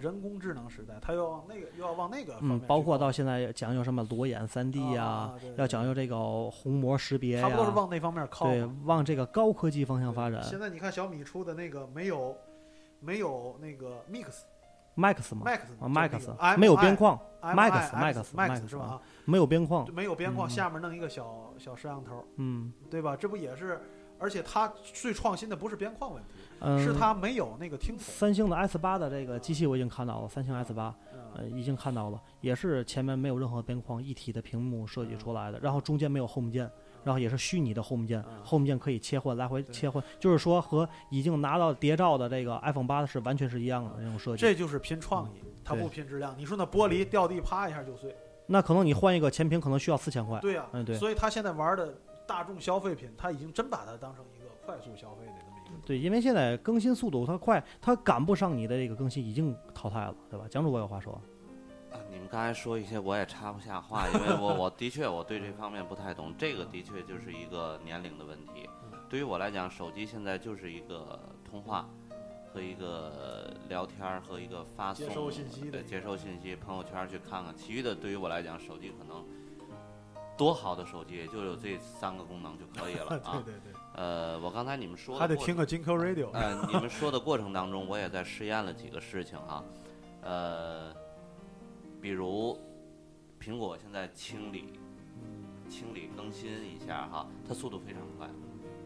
S5: 人工智能时代，它要往那个又要往那个方面
S4: 嗯，包括到现在讲究什么裸眼三 D 呀、
S5: 啊对对
S4: 要讲究这个虹膜识别呀
S5: 差不，多是往那方面靠。
S4: 对，往这个高科技方向发展。
S5: 现在你看小米出的那个没有没有那个 Mix
S4: Max 吗
S5: Max
S4: 啊，Max 没有边框 M，Max
S5: I
S4: Max
S5: X Max
S4: Max
S5: 是吧？啊，
S4: 没有边框，
S5: 没有边框，
S4: 嗯
S5: 下面弄一个小小摄像头，
S4: 嗯
S5: 对吧？这不也是？而且它最创新的不是边框问题，
S4: 嗯，
S5: 是它没有那个听筒。
S4: 三星的 S 八的这个机器我已经看到了，三星 S 八呃
S5: 嗯，
S4: 已经看到了，也是前面没有任何边框，一体的屏幕设计出来的，然后中间没有 Home 键。然后也是虚拟的 Home 键
S5: 嗯
S4: ，Home 键可以切换来回切换，就是说和已经拿到谍照的这个 iPhone 八是完全是一样的那种设计。
S5: 这就是拼创意，它不拼质量。你说那玻璃掉地啪一下就碎，
S4: 那可能你换一个前屏可能需要四千块。
S5: 对呀、
S4: 嗯对
S5: 所以他现在玩的大众消费品，他已经真把它当成一个快速消费的这么一个。
S4: 对，因为现在更新速度它快，它赶不上你的这个更新，已经淘汰了，对吧？蒋主播有话说，
S2: 啊，你们刚才说一些我也插不下话，因为我 我的确我对这方面不太懂，这个的确就是一个年龄的问题。对于我来讲，手机现在就是一个通话和一个聊天儿和一个发送
S5: 接收信息的
S2: 接收信息，朋友圈去看看。其余的对于我来讲，手机可能多好的手机也就有这三个功能就可以了啊。
S5: 对对，
S2: 呃，我刚才你们说的
S5: 还得听个金 Q Radio。
S2: 呃，你们说的过程当中，我也在试验了几个事情哈，呃，比如苹果现在清理清理更新一下哈，它速度非常快。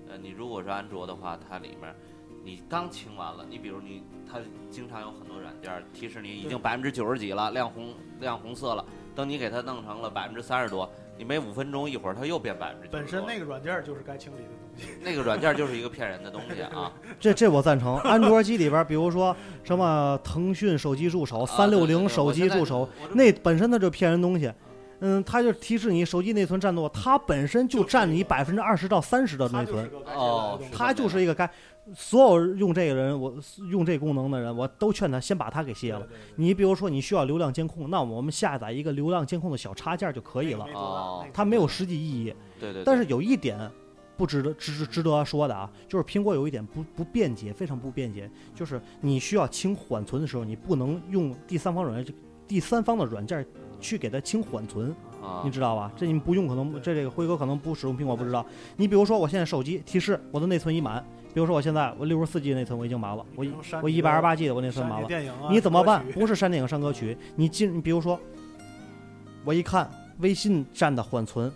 S2: 呃，你如果是安卓的话，它里面你刚清完了，你比如你它经常有很多软件提示你已经百分之九十几了，亮红亮红色了。等你给它弄成了百分之三十多，你每五分钟，一会儿它又变百分之
S5: 本身那个软件就是该清理的东西。
S2: 那个软件就是一个骗人的东西啊。
S4: 这这我赞成。安卓机里边，比如说什么腾讯手机助手、
S2: 啊
S4: 三六零手机助手，那本身它就骗人东西。嗯，它就提示你手机内存占多，它本身就占你百分之二十到三十的内存，
S2: 哦
S4: 它就是一个该所有用这个人，我用这功能的人，我都劝他先把它给卸了。你比如说你需要流量监控，那我们下载一个流量监控的小插件就可以了，
S2: 哦
S4: 它没有实际意义。
S2: 对对，
S4: 但是有一点不值得值值得说的啊，就是苹果有一点不不便捷，非常不便捷，就是你需要清缓存的时候，你不能用第三方软件、第三方的软件去给它清缓存，
S2: 啊
S4: 你知道吧？这你不用可能这这个辉哥可能不使用苹果不知道。你比如说我现在手机提示我的内存已满，比如说我现在我六十四 G 内存我已经满了，我一我一百二十八 G 的我内存满了。
S5: 啊，
S4: 你怎么办不是删电影删歌曲，你进，你比如说，我一看微信占的缓存，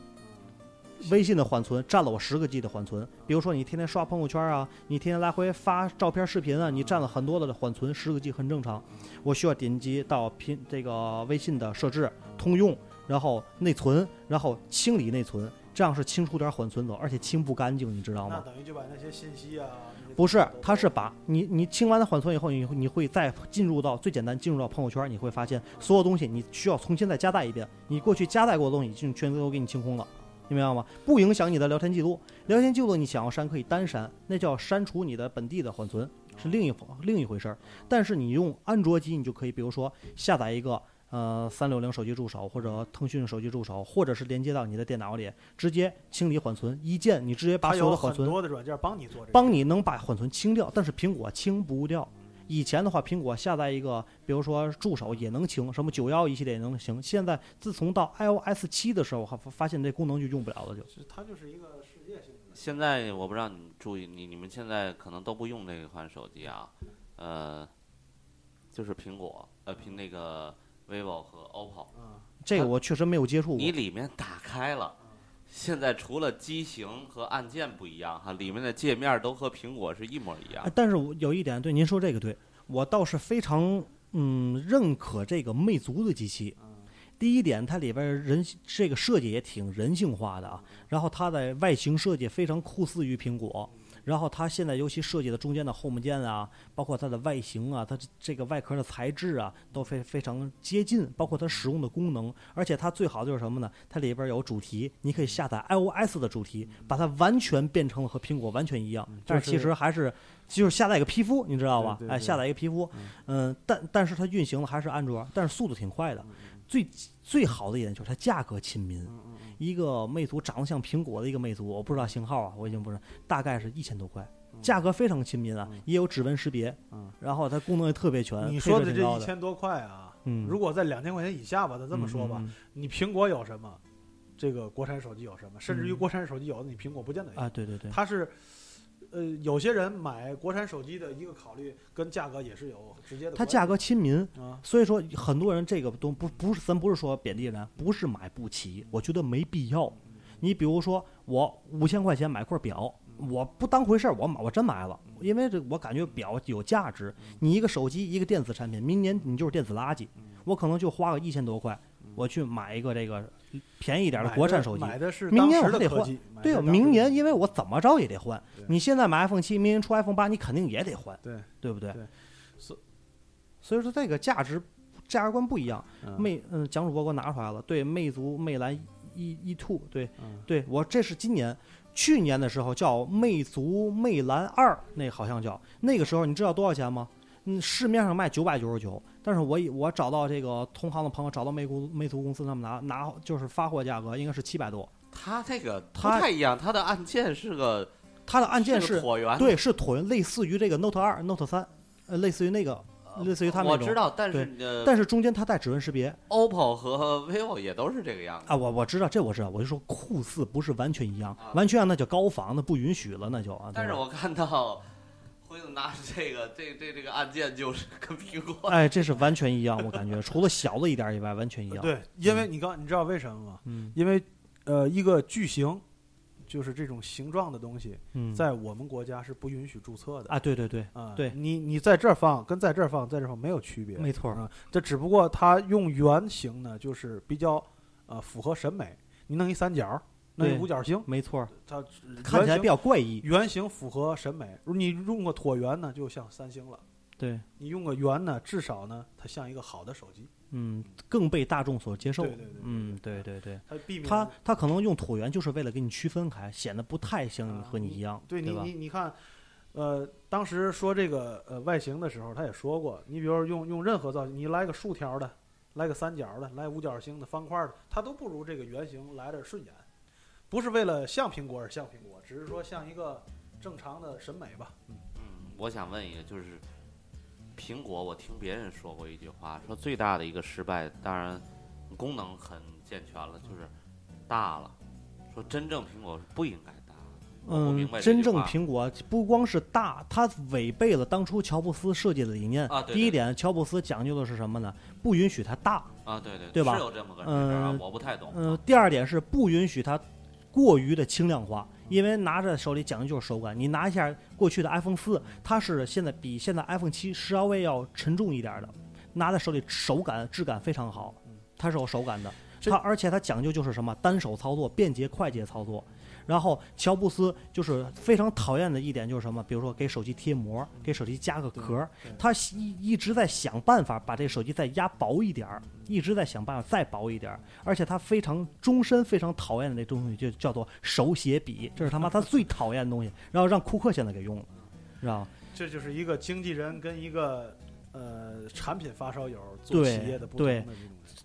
S4: 微信的缓存占了我十个 G 的缓存。比如说你天天刷朋友圈啊，你天天来回发照片、视频啊，你占了很多的缓存，十个 G 很正常。我需要点击到拼这个微信的设置、通用，然后内存，然后清理内存，这样是清除点缓存走，而且清不干净，你知道
S5: 那
S4: 吗？
S5: 等于就把那些信息啊，
S4: 不是，它是把你你清完了缓存以后，你你会再进入到最简单进入到朋友圈，你会发现所有东西你需要重新再加载一遍，你过去加载过的东西已经全都给你清空了。你明白吗？不影响你的聊天记录，聊天记录你想要删可以单删，那叫删除你的本地的缓存，是另一另一回事儿。但是你用安卓机，你就可以，比如说下载一个呃三六零手机助手或者腾讯手机助手，或者是连接到你的电脑里，直接清理缓存，一键你直接把所有的缓存
S5: 多的软件帮你做这个，
S4: 帮你能把缓存清掉，但是苹果清不掉。以前的话，苹果下载一个，比如说助手也能清，什么九幺一系列也能清。现在自从到 iOS 七的时候，发发现这功能就用不了了，就。
S5: 它就是一个世界性的。
S2: 现在我不知道你注意，你你们现在可能都不用这款手机啊，呃，就是苹果，呃，苹那个 vivo 和 OPPO，
S5: 嗯，
S4: 这个我确实没有接触过
S2: 你。里面打开了。现在除了机型和按键不一样哈，里面的界面都和苹果是一模一样
S4: 哎。但是我有一点，对您说这个对，我倒是非常嗯认可这个魅族的机器。第一点，它里边人这个设计也挺人性化的啊，然后它的外形设计非常酷似于苹果，然后它现在尤其设计的中间的 Home 键啊，包括它的外形啊，它这这个外壳的材质啊，都非非常接近，包括它使用的功能，而且它最好的就是什么呢？它里边有主题，你可以下载 iOS 的主题，把它完全变成了和苹果完全一样，但是其实还是就是下载一个皮肤，你知道吧？
S5: 对对对
S4: 哎，下载一个皮肤，嗯，但但是它运行的还是安卓，但是速度挺快的。最最好的一点就是它价格亲民，一个魅族长得像苹果的一个魅族，我不知道型号啊，我已经不是，大概是一千多块，价格非常亲民啊，也有指纹识别，
S5: 嗯
S4: 然后它功能也特别全，
S5: 你说的这一千多块啊，
S4: 嗯，
S5: 如果在两千块钱以下吧，咱这么说吧，你苹果有什么，这个国产手机有什么，甚至于
S4: 嗯。
S5: 国产手机有的你苹果不见得有。
S4: 嗯啊，对对对，
S5: 它是，呃，有些人买国产手机的一个考虑跟价格也是有直接的。
S4: 它价格亲民，
S5: 啊，
S4: 所以说很多人这个都不不是咱不是说贬低人，不是买不起，我觉得没必要。你比如说我五千块钱买块表，我不当回事儿，我买我真买了，因为这我感觉表有价值。你一个手机一个电子产品，明年你就是电子垃圾，我可能就花个一千多块，我去买一个这个便宜一点的国产手机。
S5: 买的是
S4: 明年我还得换对明年因为我怎么着也得换。你现在买 iPhone 七，明年出 iPhone 八，你肯定也得换，
S5: 对
S4: 对不对？
S5: 对所
S4: 所以说这个价值价值观不一样。
S5: 嗯
S4: 魅嗯，蒋主播给我拿出来了，对，魅族魅蓝 E E two，对，
S5: 嗯
S4: 对我这是今年。去年的时候叫魅族魅蓝二，那好像叫那个时候，你知道多少钱吗？嗯，市面上卖九百九十九，但是我以我找到这个同行的朋友，找到魅族魅族公司，他们拿拿就是发货价格应该是七百多。
S2: 它这个不太一样，它的按键是个
S4: 它的按键是
S2: 是椭圆，
S4: 对，是椭圆，类似于这个 Note 二、Note 三，呃，类似于那个，类似于他们那种。
S2: 我知道，但是呃
S4: 但是中间它带指纹识别
S2: ，OPPO 和 vivo 也都是这个样子
S4: 啊，我我知道，这我知道，我就说酷似不是完全一样，
S2: 啊
S4: 完全啊那就高仿，那不允许了，那就啊。
S2: 但是我看到辉子拿着这个 这这这个按键就是跟苹果
S4: 哎，这是完全一样，我感觉除了小了一点以外，完全一样。，
S5: 对，因为你刚你知道为什么吗？
S4: 嗯
S5: 因为呃，一个巨型就是这种形状的东西，
S4: 嗯，
S5: 在我们国家是不允许注册的
S4: 啊，对对对，
S5: 啊。
S4: 对
S5: 你你在这儿放跟在这儿放，在这儿放没有区别，
S4: 没错儿
S5: 啊。这只不过它用圆形呢，就是比较呃符合审美。你弄一三角，弄一
S4: 对
S5: 五角星，
S4: 没错，
S5: 它
S4: 看起来比
S5: 较
S4: 较怪异。
S5: 圆形符合审美。你用个椭圆呢，就像三星了；
S4: 对，
S5: 你用个圆呢，至少呢，它像一个好的手机。
S4: 嗯，更被大众所接受。
S5: 对对对对
S4: 嗯，对对对。
S5: 它避免
S4: 它它可能用椭圆就是为了给你区分开，显得不太像
S5: 啊
S4: 和你一样，
S5: 对你？你你看，呃，当时说这个呃外形的时候，他也说过，你比如说用用任何造型，你来个竖条的，来个三角的，来五角星的、方块的，它都不如这个圆形来的顺眼。不是为了像苹果而像苹果，只是说像一个正常的审美吧。嗯，
S2: 嗯，我想问一个，就是苹果，我听别人说过一句话，说最大的一个失败，当然功能很健全了，就是大了。说真正苹果是不应该大的。我明
S4: 嗯
S2: 白，
S4: 真正苹果不光是大，它违背了当初乔布斯设计的理念。
S2: 啊对对
S4: 第一点，乔布斯讲究的是什么呢？不允许它大。
S2: 啊，对对
S4: 对吧
S2: 是有这么个事儿啊
S4: 嗯，
S2: 我不太懂。
S4: 嗯、第二点是不允许它过于的轻量化，因为拿着手里讲究就是手感。你拿一下过去的 iPhone 四，它是现在比现在 iPhone 七稍微要沉重一点的，拿在手里手感质感非常好，它是有手感的。它而且它讲究就是什么单手操作，便捷快捷操作。然后乔布斯就是非常讨厌的一点就是什么，比如说给手机贴膜，给手机加个壳他一一直在想办法把这个手机再压薄一点儿，一直在想办法再薄一点儿。而且他非常终身非常讨厌的那东西就叫做手写笔，这是他妈他最讨厌的东西。然后让库克现在给用了，知道吗？
S5: 这就是一个经纪人跟一个呃产品发烧友做企业的不同的这种。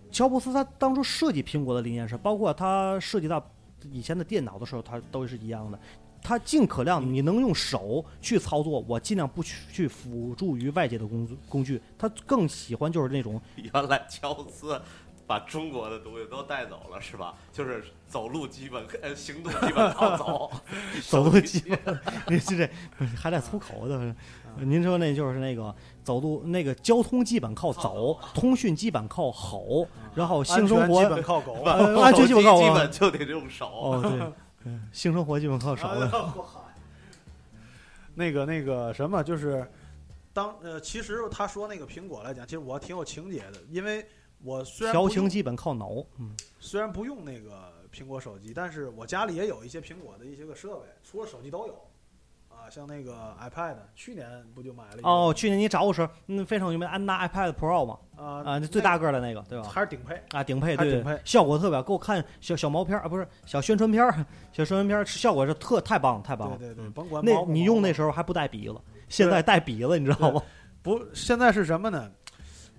S4: 乔布斯他当初设计苹果的理念是，包括他涉及到以前的电脑的时候，它都是一样的。它尽可量你能用手去操作，我尽量不去去辅助于外界的工工具。他更喜欢就是那种
S2: 原来乔布斯把中国的东西都带走了，是吧？就是走路基本呃行动基本靠走，
S4: 走路基本，你这这还带粗口的。您说那就是那个走路那个交通基本靠走，通讯基本靠吼，然后性生活
S5: 基本靠狗。
S4: 呃安全基本靠
S2: 基本就得用手。
S4: 哦对，嗯性生活基本靠手的。
S5: 那个那个什么，就是当呃，其实他说那个苹果来讲，其实我挺有情节的，因为我虽然
S4: 调情基本靠脑，嗯，
S5: 虽然不用那个苹果手机，但是我家里也有一些苹果的一些个设备，除了手机都有。啊，像那个 iPad，去年不就买了一个？
S4: 哦，去年你找我时，嗯，非常有名，安达 iPad Pro 嘛，
S5: 啊
S4: 最大个的那个，对吧？
S5: 还是顶配。
S4: 啊，顶配对
S5: 顶配
S4: 效果特别好，给我看小小毛片啊，不是小宣传片儿，小宣传片效果是特太棒了太棒了。
S5: 对对对，
S4: 嗯
S5: 甭管
S4: 那你用那时候还不带笔了，现在带笔了，你知道吗？
S5: 不，现在是什么呢？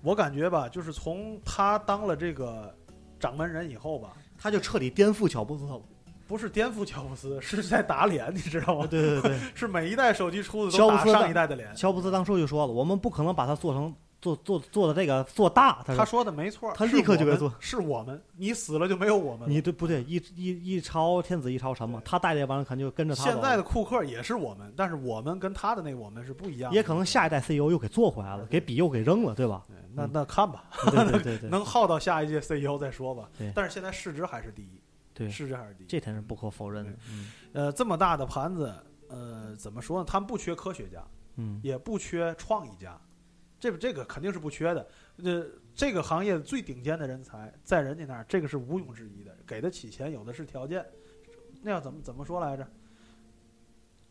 S5: 我感觉吧，就是从他当了这个掌门人以后吧，
S4: 他就彻底颠覆乔布斯了。
S5: 不是颠覆乔布斯，是在打脸，你知道吗？
S4: 对对对，
S5: 是每一代手机出的都打上一代的脸。
S4: 乔布斯当初就说了，我们不可能把它做成做做做的这个做大。他
S5: 他
S4: 说
S5: 说的没错，
S4: 他立刻就该做
S5: 是我们你死了就没有我们了。
S4: 你对不对？一一一朝天子一朝臣嘛，他带这帮人肯定就跟着他
S5: 现在的库克也是我们，但是我们跟他的那个我们是不一样的。
S4: 也可能下一代 CEO 又给做回来了，给笔又给扔了，对吧？
S5: 对那那看吧，
S4: 对对对对，
S5: 能耗到下一届 CEO 再说吧。但是现在市值还是第一，
S4: 对
S5: 是第一。
S4: 这点是不可否认的。嗯
S5: 呃，这么大的盘子，呃，怎么说呢？他们不缺科学家，
S4: 嗯，
S5: 也不缺创意家，这这个肯定是不缺的。呃，这个行业最顶尖的人才在人家那儿，这个是毋庸置疑的，给得起钱，有的是条件。那要怎么怎么说来着？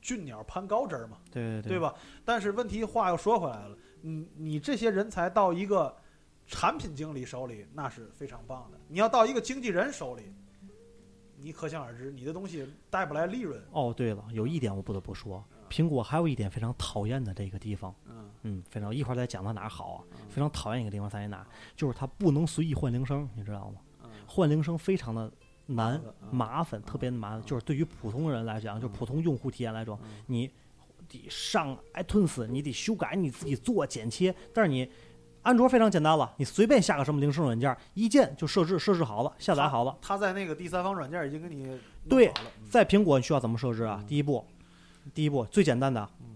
S5: 俊鸟攀高枝儿嘛，
S4: 对对
S5: 对？吧？但是问题话又说回来了，你你这些人才到一个产品经理手里，那是非常棒的。你要到一个经纪人手里，你可想而知，你的东西带不来利润。
S4: 哦，对了，有一点我不得不说，苹果还有一点非常讨厌的这个地方，
S5: 嗯，
S4: 嗯，非常一会儿再讲它哪儿好啊，
S5: 嗯
S4: 非常讨厌一个地方在于哪儿，就是它不能随意换铃声，你知道吗？
S5: 嗯
S4: 换铃声非常的难
S5: 麻烦
S4: 特别麻烦，就是对于普通人来讲，就普通用户体验来说，
S5: 嗯
S4: 你得上 iTunes，你得修改，你自己做剪切，但是你。安卓非常简单了，你随便下个什么铃声软件，一键就设置设置好了，下载好了。
S5: 他在那个第三方软件已经给你
S4: 对在苹果你需要怎么设置啊？
S5: 嗯
S4: 第一步，第一步最简单的，
S5: 嗯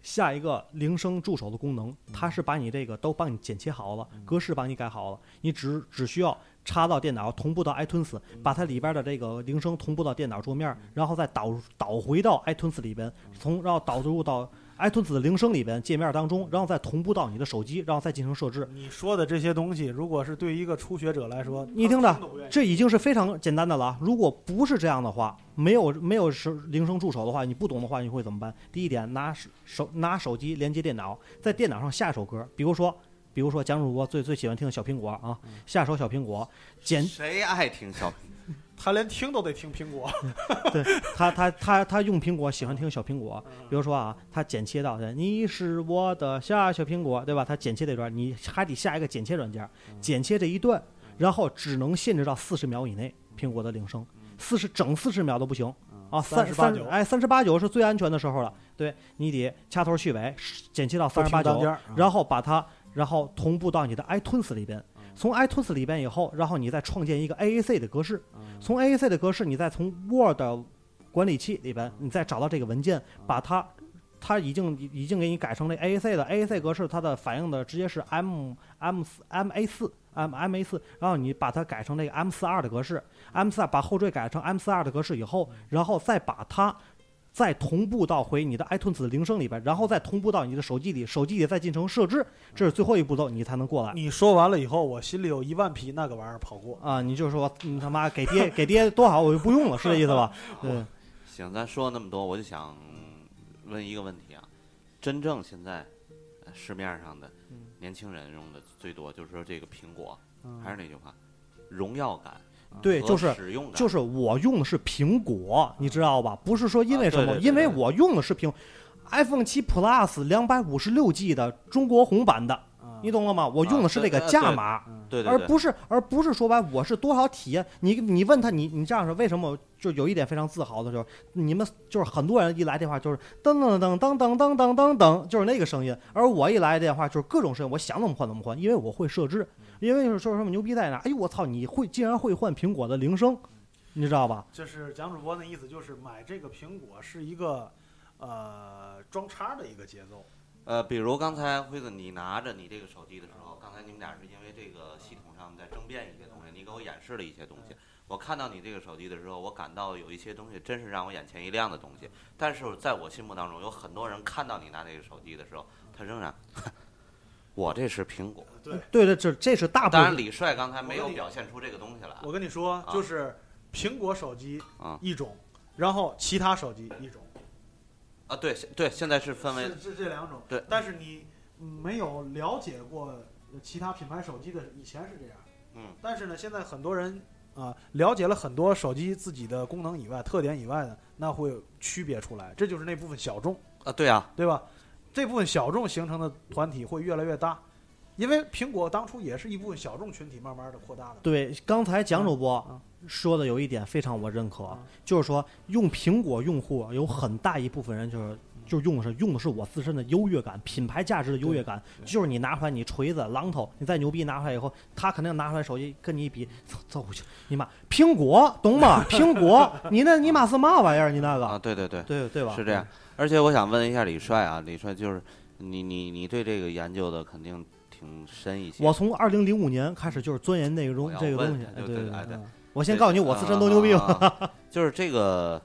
S4: 下一个铃声助手的功能，它是把你这个都帮你剪切好了，
S5: 嗯。
S4: 格式帮你改好了，你只只需要插到电脑，同步到 iTunes，把
S5: 嗯
S4: 它里边的这个铃声同步到电脑桌面，然后再导导回到 iTunes 里边，从然后导入到 iTunes 的铃声里边界面当中，然后再同步到你的手机，然后再进行设置。
S5: 你说的这些东西，如果是对一个初学者来说，
S4: 你听着这已经是非常简单的了啊。如果不是这样的话，没有没有是铃声助手的话，你不懂的话，你会怎么办？第一点，拿手手拿手机连接电脑，在电脑上下一首歌，比如说。比如说，蒋主播最最喜欢听的小苹果啊，下首小苹果，简
S2: 谁爱听小
S5: 他连听都得听苹果，对
S4: 他他他他用苹果喜欢听小苹果，比如说啊，他剪切到的你是我的下小苹果，对吧？他剪切这段，你还得下一个剪切软件，剪切这一段，然后只能限制到四十秒以内，苹果的铃声，四十整四十秒都不行啊，三
S5: 38
S4: 三
S5: 九
S4: 哎三十八九是最安全的时候了，对你得掐头去尾，剪切到三十八九然后把它然后同步到你的 iTunes 里边。
S5: 嗯。
S4: 从 iTunes 里边以后，然后你再创建一个 AAC 的格式，
S5: 嗯。
S4: 从 AAC 的格式，你再从 Word 管理器里边，你再找到这个文件，把它，它已经已经给你改成了 AAC 的 AAC 格式，它的反映的直接是 M M 四 MA 四 M MA 四，然后你把它改成那个 M 四二的格式，M 四二把后缀改成 M 四二的格式以后，然后再把它。再同步到回你的 iTunes 的铃声里边，然后再同步到你的手机里，手机里再进行设置，这是最后一步骤，你才能过来。
S5: 你说完了以后，我心里有一万匹那个玩意儿跑过。
S4: 啊，你就说你他妈给爹 给爹多好我就不用了，是这意思吧？对，
S2: 行，咱说了那么多，我就想问一个问题啊，真正现在呃市面上的年轻人用的最多，就是说这个苹果，还是那句话，荣耀感
S4: 对，就是就是我用的是苹果，你知道吧？不是说因为什么，
S2: 啊对对对
S4: 因为我用的是苹 iPhone 七 Plus 两百五十六 G 的中国红版的，
S5: 啊
S4: 你懂了吗？我用的是这个价码。
S2: 对对对，
S4: 而不是，而不是说白，我是多少体验？你你问他，你你这样说为什么？就有一点非常自豪的，就是你们就是很多人一来电话就是噔噔噔噔噔噔噔噔噔，就是那个声音。而我一来电话就是各种声音，我想怎么换怎么换，因为我会设置。因为就是说什么牛逼在哪？哎呦我操，你会竟然会换苹果的铃声，你知道吧？
S5: 就是蒋主播的意思，就是买这个苹果是一个呃装叉的一个节奏。
S2: 呃，比如刚才辉子你拿着你这个手机的时候，刚才你们俩是因为这个系统上在争辩一些东西，你给我演示了一些东西。我看到你这个手机的时候，我感到有一些东西真是让我眼前一亮的东西。但是在我心目当中，有很多人看到你拿这个手机的时候，他仍然，我这是苹果。
S5: 对，
S4: 对对，这这是大部
S2: 当然，李帅刚才没有表现出这个东西来。
S5: 我跟你说，就是苹果手机
S2: 啊
S5: 一种，然后其他手机一种，
S2: 啊，对对，现在是分为
S5: 是是这两种。
S2: 对
S5: 但是你没有了解过其他品牌手机的，以前是这样。
S2: 嗯，
S5: 但是呢，现在很多人啊了解了很多手机自己的功能以外、特点以外呢，那会区别出来，这就是那部分小众，
S2: 啊，对啊，
S5: 对吧？这部分小众形成的团体会越来越大，因为苹果当初也是一部分小众群体慢慢的扩大的。
S4: 对，刚才蒋主播
S5: 啊
S4: 说的有一点非常我认可，
S5: 啊
S4: 就是说用苹果用户有很大一部分人就是。就是用的是用的是我自身的优越感，品牌价值的优越感，就是你拿出来你锤子榔头，你再牛逼拿出来以后，他肯定拿出来手机跟你一比，走走去，你妈苹果懂吗？苹果，你那你妈是嘛玩意儿？你那个，
S2: 啊，对对对，
S4: 对对吧？
S2: 是这样。而且我想问一下李帅啊，李帅就是你你你对这个研究的肯定挺深一些。
S4: 我从二零零五年开始就是钻研内容这个东西，对对
S2: 对。
S4: 我先告诉你，我自身多牛逼
S2: 就是这个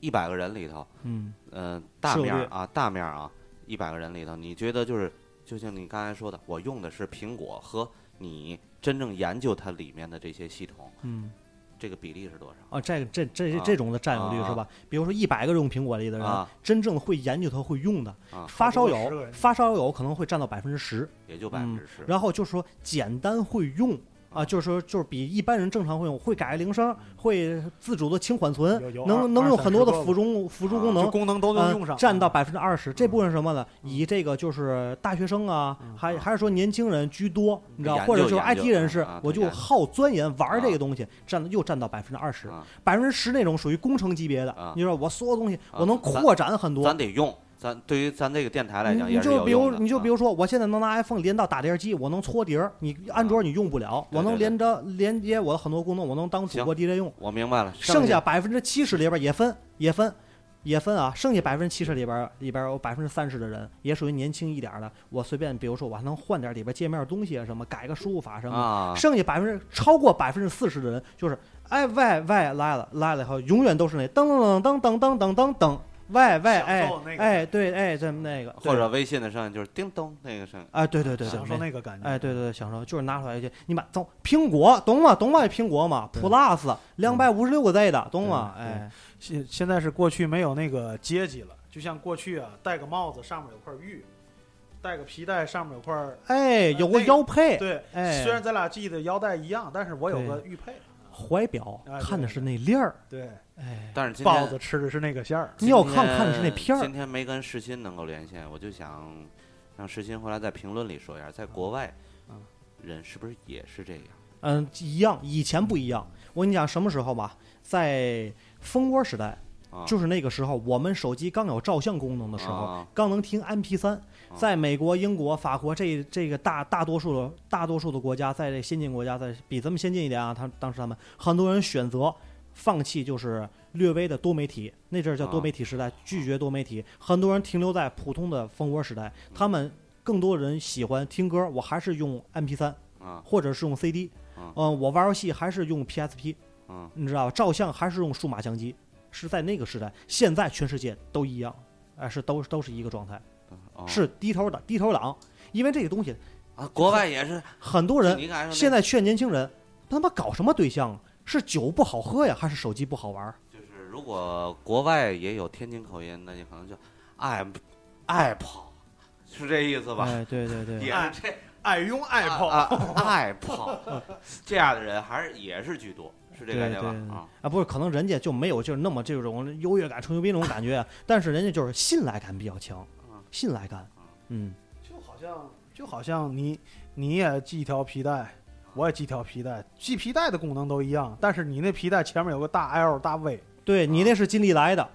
S2: 一百个人里头，
S4: 嗯，
S2: 嗯，大面啊，大面啊，一百个人里头，你觉得就是就像你刚才说的，我用的是苹果和你真正研究它里面的这些系统，
S4: 嗯，
S2: 这个比例是多少？
S4: 啊，这个这这
S2: 啊
S4: 这种的占有率
S2: 啊
S4: 是吧？比如说一百个用苹果里的人，
S2: 啊
S4: 真正会研究它、会用的，
S2: 啊，
S4: 发烧友发烧友可能会占到百分之十，
S2: 也就百分之十。
S4: 然后就是说简单会用啊，就是说就是比一般人正常会用，会改铃声，会自主的清缓存能能用很多的辅助辅助
S2: 啊
S4: 功能。
S5: 功能都能用上，
S4: 呃占到
S5: 啊
S4: 百分之二十，这部分是什么呢？以这个就是大学生啊，还还是说年轻人居多，你知道，或者就是 IT 人士我就好钻研玩这
S2: 啊
S4: 个东西，占又占到百分之二十，
S2: 啊，
S4: 百分之十那种属于工程级别的
S2: 啊，
S4: 你说我所有东西
S2: 啊
S4: 我能扩展很多
S2: 咱。得用，咱对于咱这个电台来讲
S4: 你
S2: 也是
S4: 就比如你就比如说，我现在能拿 iPhone 连到打碟机，我能搓碟儿，你安卓你用不了，我能连着连接我的很多功能，我能当主播 DJ 用。
S2: 我明白了，
S4: 剩下百分之七十里边也分也分也分啊，剩下百分之七十里边里边有百分之三十的人也属于年轻一点的，我随便比如说我还能换点里边界面东西啊什么，改个输入法什么剩下百分之超过百分之四十的人，就是哎喂喂来了来了以后，永远都是那噔噔噔噔噔噔噔噔，喂喂，
S5: 享
S4: 哎哎，对，哎，这么那个，
S2: 或者微信的声音就是叮咚那个声音。
S4: 哎，对对对对，
S5: 享受
S4: 那
S5: 那个感觉。
S4: 哎，对对对，享受就是拿出来就你买走苹果，懂吗？懂吗？苹果嘛，Plus 两百五十六个 Z 的，懂吗？
S5: 对
S4: 哎，
S5: 现现在是过去没有那个阶级了，就像过去啊，戴个帽子上面有块玉，戴个皮带上面有块儿，
S4: 哎，有个
S5: 那个
S4: 腰配，
S5: 对，
S4: 哎，
S5: 虽然咱俩系的腰带一样，但是我有个玉佩。
S4: 怀表看的是那链儿，
S5: 对，
S4: 哎，
S2: 但是今
S5: 豹
S2: 天
S5: 子吃的是那个馅儿。
S4: 你要
S2: 今
S4: 看看的是那片儿
S2: 今天没跟世新能够连线，我就想让世新回来在评论里说一下，在国外，
S5: 嗯
S2: 人是不是也是这样？
S4: 嗯，一样，以前不一样。我跟你讲，什么时候吧，在蜂窝时代，
S2: 啊，
S4: 就是那个时候，我们手机刚有照相功能的时候，
S2: 啊
S4: 刚能听 MP 三。在美国、英国、法国这这个大大多数的大多数的国家，在这先进国家，在比咱们先进一点啊，他当时他们很多人选择放弃，就是略微的多媒体，那阵儿叫多媒体时代，拒绝多媒体，很多人停留在普通的蜂窝时代，他们更多人喜欢听歌，我还是用 MP 三，
S2: 啊。
S4: 或者是用 CD，
S2: 嗯
S4: 嗯，我玩游戏还是用 PSP，
S2: 嗯
S4: 你知道吧？照相还是用数码相机，是在那个时代。现在全世界都一样，哎，是都都是一个状态，
S2: 哦
S4: 是低头的低头党。因为这个东西，
S2: 啊，国外也是。
S4: 很多人现在劝年轻人，他妈搞什么对象？是酒不好喝呀，还是手机不好玩？
S2: 就是如果国外也有天津口音，那你可能就爱爱跑，是这意思吧？
S4: 哎，对对对，
S2: 也是这
S5: 爱用爱泡，
S2: 啊爱跑 这样的人还是也是居多，是这
S4: 对
S2: 感觉吧？啊，
S4: 啊，不是，可能人家就没有就是那么这种优越感、吹牛逼那种感觉，但是人家就是信赖感比较强
S2: 嗯，
S4: 信赖感，嗯，
S5: 就好像就好像你你也系一条皮带，我也系条皮带，系皮带的功能都一样，但是你那皮带前面有个大 L 大 V，
S4: 对你那是金利来的，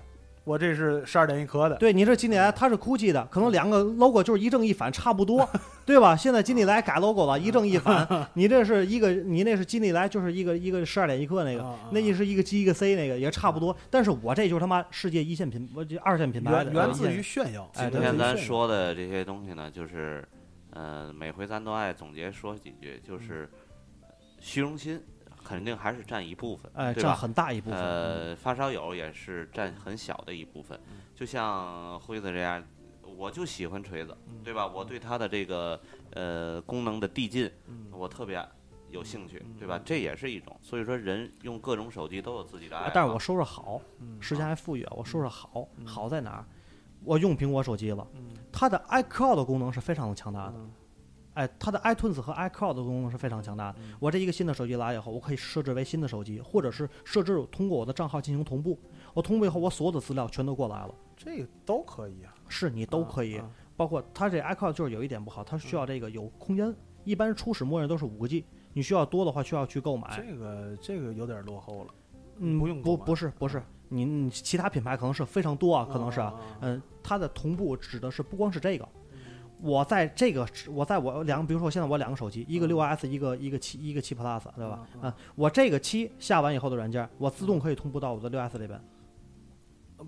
S5: 我这是十二点一颗的。
S4: 对你这金利来它是 GUCCI 的，可能两个 logo 就是一正一反，差不多，对吧？现在金利来改 logo 了，一正一反，你这是一个，你那是金利来，就是一个一个十二点一克那个那一是一个 G 一个 C 那个也差不多，但是我这就是他妈世界一线品，我这二线品牌的，
S5: 源源自于炫耀。
S4: 哎对
S2: 今天咱说的这些东西呢，就是，呃，每回咱都爱总结说几句，就是呃虚荣心肯定还是占一部分，
S4: 哎，占？很大一部分。
S2: 呃，发烧友也是占很小的一部分，
S4: 嗯
S2: 就像辉子这样，我就喜欢锤子，
S4: 嗯
S2: 对吧？我对它的这个呃功能的递进，
S4: 嗯
S2: 我特别有兴趣，对吧？这也是一种，所以说人用各种手机都有自己的爱好。
S4: 啊但是我说说好，
S5: 嗯
S4: 时间还富裕啊，我说说好，好在哪儿？我用苹果手机了，
S5: 嗯
S4: 它的 iCloud 功能是非常的强大的。
S5: 嗯
S4: 哎，它的 iTunes 和 iCloud 的功能是非常强大的。
S5: 嗯
S4: 我这一个新的手机来以后，我可以设置为新的手机，或者是设置通过我的账号进行同步。我同步以后，我所有的资料全都过来了，
S5: 这个都可以啊，
S4: 是你都可以。
S5: 啊
S4: 包括它这 iCloud 就是有一点不好，它需要这个有空间，一般初始默认都是五个 G，你需要多的话需要去购买。
S5: 这个这个有点落后了，
S4: 嗯，不
S5: 不用不
S4: 不是不是，你你其他品牌可能是非常多啊，可能是嗯，它的同步指的是不光是这个。我在这个，我在我两个，比如说现在我两个手机，一个六 S，一个一个七，一个七 Plus，对吧？
S5: 嗯
S4: 嗯，我这个七下完以后的软件，我自动可以同步到我的六 S 里边，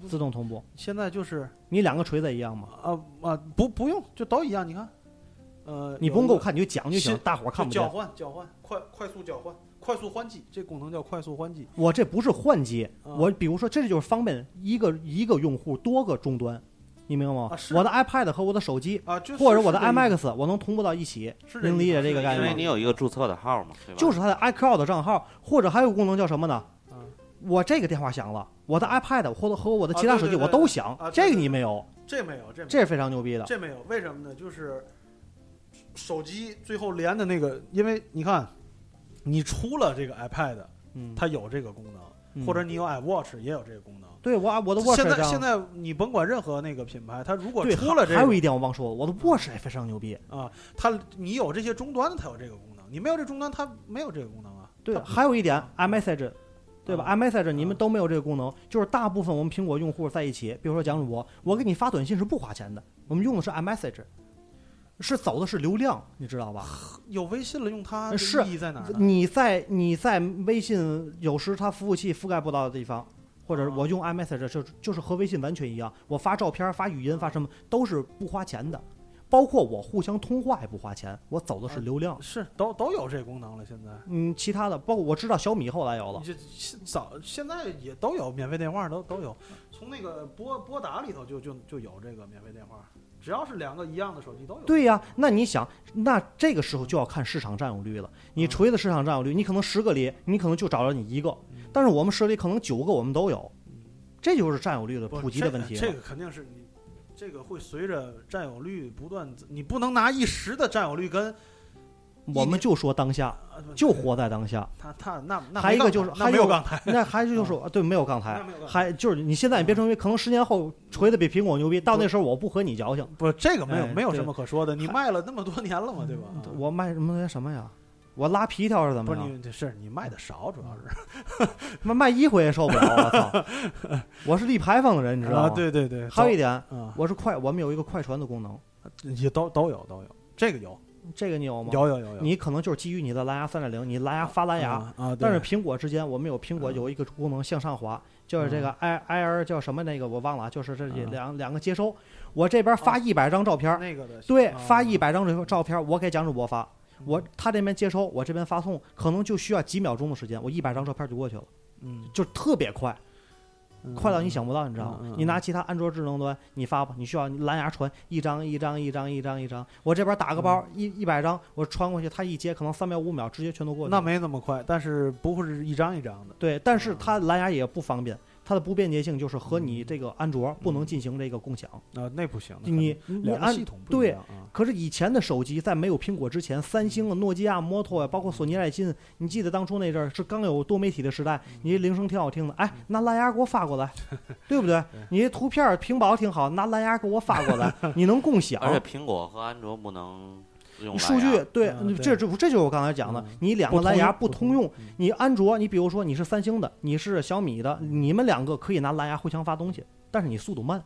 S4: 自动同步。
S5: 现在就是
S4: 你两个锤子一样吗？
S5: 啊啊不不用，就都一样。你看，呃，
S4: 你不用给我看，你就讲就行，大伙儿看不
S5: 见交。换交换，快快速交换，快速换机，这功能叫快速换机。
S4: 我这不是换机，
S5: 啊
S4: 我比如说这就是方便一个一个用户多个终端，你明白吗
S5: 啊？
S4: 我的 iPad 和我的手机，
S5: 啊，就
S4: 或者我的 iMax，我能同步到一起。能理解这个概念吗
S2: 因为你？有一个注册的号嘛，
S4: 就是它的 iCloud 账号，或者还有功能叫什么呢？
S5: 嗯
S4: 我这个电话响了，我的 iPad 或者和我的其他手机我都响
S5: 啊，
S4: 这个你没有，
S5: 这没有，这没有
S4: 这是非常牛逼的。
S5: 这没有，为什么呢？就是手机最后连的那个，因为你看，你出了这个 iPad，
S4: 嗯，
S5: 它有这个功能，
S4: 嗯
S5: 或者你有 iWatch 也有这个功能。
S4: 对我我的 Watch
S5: 现在现在你甭管任何那个品牌，它如果
S4: 对，
S5: 出了这个
S4: 还有一点我忘说了，我的 Watch 也非常牛逼。
S5: 啊，它你有这些终端，它有这个功能；你没有这终端，它没有这个功能啊。
S4: 对，还有一点 iMessage，对吧
S5: 啊
S4: ？iMessage 你们都没有这个功能，就是大部分我们苹果用户在一起，比如说蒋主播，我给你发短信是不花钱的，我们用的是 iMessage，是走的是流量，你知道吧？
S5: 有微信了，用它意义在哪儿？
S4: 你在你在微信有时它服务器覆盖不到的地方，或者我用 iMessage 就就是和微信完全一样，我发照片、发语音、发什么都是不花钱的。包括我互相通话也不花钱，我走的是流量。
S5: 是都都有这功能了，现在。
S4: 嗯，其他的包括我知道小米后来有了
S5: 你，这早现在也都有免费电话，都都有，从那个拨拨打里头就就就有这个免费电话，只要是两个一样的手机都有。
S4: 对呀，那你想，那这个时候就要看市场占有率了。你锤子市场占有率，你可能十个里，你可能就找着你一个，但是我们手里可能九个我们都有，这就是占有率的普及的问题。
S5: 这个。这个肯定是你，这个会随着占有率不断，你不能拿一时的占有率跟
S4: 我们就说当下，就活在当下。
S5: 他他那那
S4: 还有一个就是还有
S5: 没有刚才，
S4: 那还是就是说，对，没有杠台
S5: 那没有杠，台
S4: 还就是你现在你别成为可能十年后锤的比苹果牛逼，到那时候我不和你矫情，
S5: 不这个没有没有什么可说的，你卖了那么多年了嘛，对吧？啊
S4: 我卖什么什么呀？我拉皮条是怎
S5: 不是
S4: 么样？
S5: 你是你卖的少，主要是
S4: 卖卖衣服也受不了，我操！我是立牌坊的人，你知道
S5: 啊，
S4: 吗？
S5: 对对对，
S4: 还有一点，
S5: 啊，
S4: 我是快，我们有一个快传的功能，
S5: 也都都有都有，这个有
S4: 这个你有吗？
S5: 有有有有，
S4: 你可能就是基于你的蓝牙三点零，你蓝牙发蓝牙，
S5: 啊，
S4: 但是苹果之间我们有苹果
S5: 嗯
S4: 有一个功能向上滑，就是这个 i i r 叫什么那个我忘了，就是这
S5: 嗯
S4: 两两个接收，我这边发一百张照片，
S5: 那个的
S4: 对，
S5: 啊
S4: 发一百张这照片，我给蒋主播发，我他这边接收，我这边发送，可能就需要几秒钟的时间，我一百张照片就过去了，
S5: 嗯，
S4: 就特别快，
S5: 嗯
S4: 快到你想不到，你知道吗你拿其他安卓智能端，你发吧，你需要蓝牙传一张一张一张一张一张，我这边打个包一一百张，我传过去，他一接可能三秒五秒直接全都过去。
S5: 那没那么快，但是不会是一张一张的。
S4: 对，但
S5: 嗯
S4: 是它蓝牙也不方便，它的不便捷性就是和你这个安卓不能进行这个共享。
S5: 啊，那不行，
S4: 你你安
S5: 系统不一
S4: 对。可是以前的手机在没有苹果之前，三星啊、诺基亚、摩托呀，包括索尼、爱信，你记得当初那阵儿是刚有多媒体的时代，
S5: 嗯
S4: 你铃声挺好听的，哎，拿蓝牙给我发过来，对不对？你图片屏保挺好，拿蓝牙给我发过来，你能共享。
S2: 而且苹果和安卓不能用
S4: 数据对
S5: 嗯，
S4: 这这这就是我刚才讲的
S5: 嗯，
S4: 你两个蓝牙
S5: 不
S4: 不通用你安卓，你比如说你是三星的，你是小米的，你们两个可以拿蓝牙互相发东西，但是你速度慢。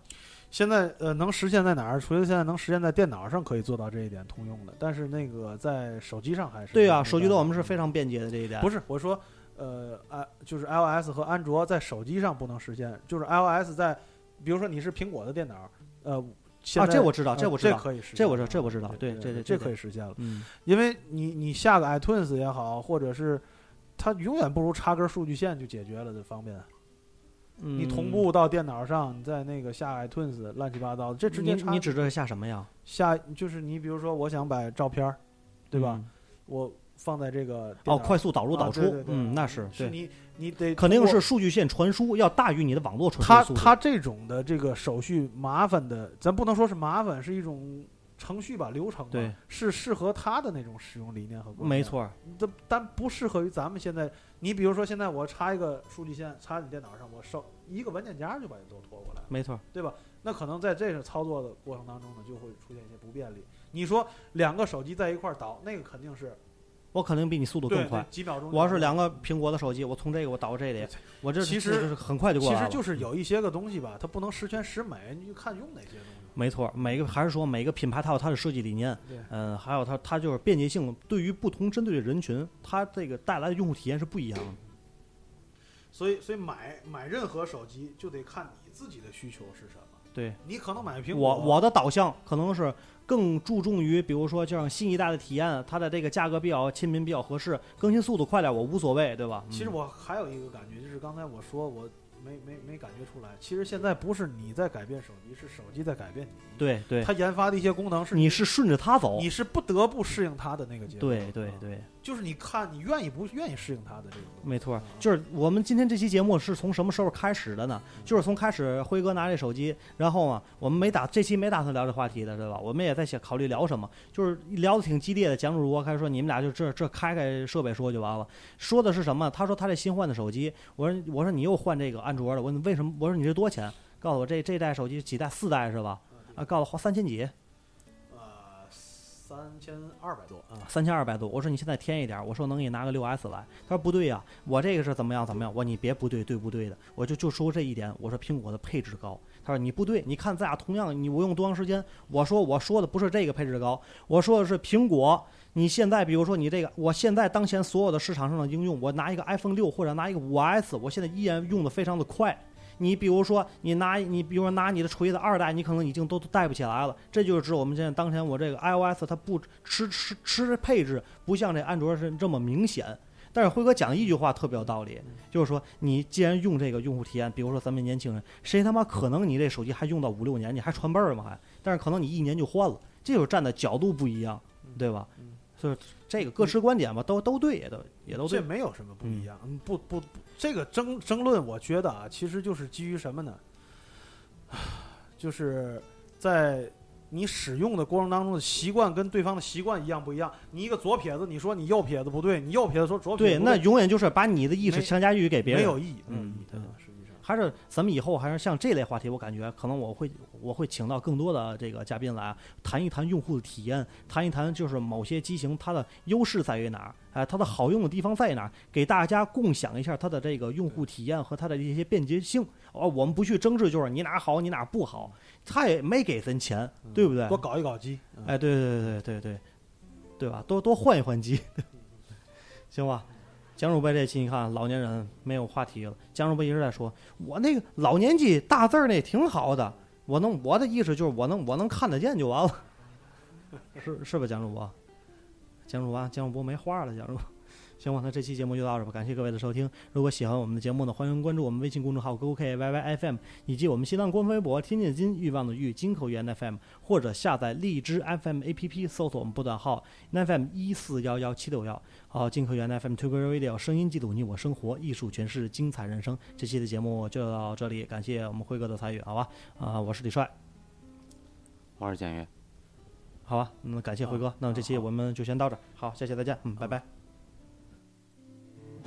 S5: 现在呃能实现在哪儿？除了现在能实现在电脑上可以做到这一点通用的，但是那个在手机上还是
S4: 对啊，手机端我们是非常便捷的这一点。
S5: 不是我说呃啊就是 iOS 和安卓在手机上不能实现，就是 iOS 在比如说你是苹果的电脑呃。现
S4: 啊，这我知道，
S5: 呃
S4: 这我知道，
S5: 可以实，
S4: 这我知道这我知道
S5: 对
S4: 对这这
S5: 这
S4: 这
S5: 可以实现了，
S4: 嗯，
S5: 因为你你下个 iTunes 也好，或者是它永远不如插根数据线就解决了这方便。你同步到电脑上，你在那个下 iTunes 乱七八糟的，这直接插
S4: 你你指的是下什么呀？
S5: 下就是你比如说我想把照片，对吧？
S4: 嗯？
S5: 我放在这个
S4: 哦，快速导入导出
S5: 啊对对，对
S4: 嗯，那是对，
S5: 是你你得
S4: 肯定是数据线传输要大于你的网络传输速度。
S5: 它这种的这个手续麻烦的，咱不能说是麻烦，是一种程序吧，流程吧，
S4: 对，
S5: 是适合它的那种使用理念和观念
S4: 没，错，
S5: 这但不适合于咱们现在。你比如说现在我插一个数据线插你电脑上，我收一个文件夹就把你都拖过来了。
S4: 没错，
S5: 对吧？那可能在这个操作的过程当中呢，就会出现一些不便利。你说两个手机在一块儿导，那个肯定是
S4: 我肯定比你速度更快。
S5: 几秒钟。
S4: 我要是两个苹果的手机，我从这个我导这里，我这
S5: 其实
S4: 很快就过来了。
S5: 其实就是有一些个东西吧，它不能十全十美，你就看用哪些东西。
S4: 没错，每个还是说每个品牌它有它的设计理念，
S5: 对
S4: 嗯，还有它它就是便捷性，对于不同针对的人群，它这个带来的用户体验是不一样的。
S5: 所以，所以买买任何手机就得看你自己的需求是什么。
S4: 对。
S5: 你可能买苹果，
S4: 我我的导向可能是更注重于，比如说像新一代的体验，它的这个价格比较亲民，比较合适，更新速度快点我无所谓，对吧？嗯
S5: 其实我还有一个感觉，就是刚才我说我没没没感觉出来，其实现在不是你在改变手机，是手机在改变你。
S4: 对对，
S5: 它研发的一些功能是
S4: 你是顺着它走，
S5: 你是不得不适应它的那个结果。
S4: 对对
S5: 啊
S4: 对，
S5: 就是你看你愿意不愿意适应他的这个。
S4: 没错
S5: 啊，
S4: 就是我们今天这期节目是从什么时候开始的呢？就是从开始辉哥拿这手机，然后啊，我们没打这期没打算聊这话题的，对吧？我们也在想考虑聊什么，就是聊的挺激烈的。蒋主播开始说你们俩就这这开开设备说就完了，说的是什么？他说他这新换的手机，我说我说你又换这个安卓的，我说为什么？我说你这多少钱？告诉我这这代手机几代？四代是吧？啊，告诉我花三千几，
S5: 呃，三千二百多啊。
S4: 三千二百多。我说你现在添一点，我说能给你拿个六 S 来。他说不对呀、我这个是怎么样怎么样。我说你别不对对不对的，我就就说这一点。我说苹果的配置高。他说你不对，你看咱俩同样，你我用多长时间？我说我说的不是这个配置高，我说的是苹果。你现在比如说你这个，我现在当前所有的市场上的应用，我拿一个 iPhone 六或者拿一个五 S，我现在依然用的非常的快。你比如说，你拿你比如说拿你的锤子二代，你可能已经都都带不起来了。这就是指我们现在当前我这个 iOS 它不吃吃吃配置不像这安卓是这么明显。但是辉哥讲一句话特别有道理，就是说你既然用这个用户体验，比如说咱们年轻人，谁他妈可能你这手机还用到五六年，你还传辈儿吗？还，但是可能你一年就换了，这就是站的角度不一样，对吧？所以这个各持观点吧，都都对，也都也都
S5: 这
S4: 对。
S5: 没有什么不一样。嗯，不不不，这个争争论，我觉得啊，其实就是基于什么呢？就是在你使用的过程当中的习惯跟对方的习惯一样不一样。你一个左撇子，你说你右撇子不对，你右撇子说左撇，子对
S4: 那永远就是把你的意识强加于给别人，
S5: 没有意义，没有
S4: 嗯
S5: 意义的
S4: 对，
S5: 实际上。
S4: 还是咱们以后还是像这类话题，我感觉可能我会我会请到更多的这个嘉宾来啊谈一谈用户的体验，谈一谈就是某些机型它的优势在于哪儿，哎、它的好用的地方在哪儿，给大家共享一下它的这个用户体验和它的一些便捷性。哦，我们不去争执，就是你哪儿好，你哪儿不好，他也没给咱钱，对不对？
S5: 多搞一搞机，嗯
S4: 哎，对对对对对对，对吧？多多换一换机，行吧？江主播这期你看，老年人没有话题了。江主播一直在说，我那个老年机大字儿那挺好的，我能我的意思就是我能我能看得见就完了，是是吧？江主播，江主播，江主播没话了，江主播。行吧，那这期节目就到这吧，感谢各位的收听。如果喜欢我们的节目呢，欢迎关注我们微信公众号 “GoKYYFM” 以及我们新浪官方微博“天津金欲望的欲金口源 FM”，或者下载荔枝 FM APP 搜索我们波段号 FM 一四幺幺七六幺。好，金口源 FM t o g o Radio 声音记录你我生活，艺术诠释精彩人生。这期的节目就到这里，感谢我们辉哥的参与，好吧？啊、我是李帅，
S2: 我是简约。
S4: 好吧，嗯感谢辉哥，那么这期我们就先到这儿，好，下期再见，嗯，拜拜。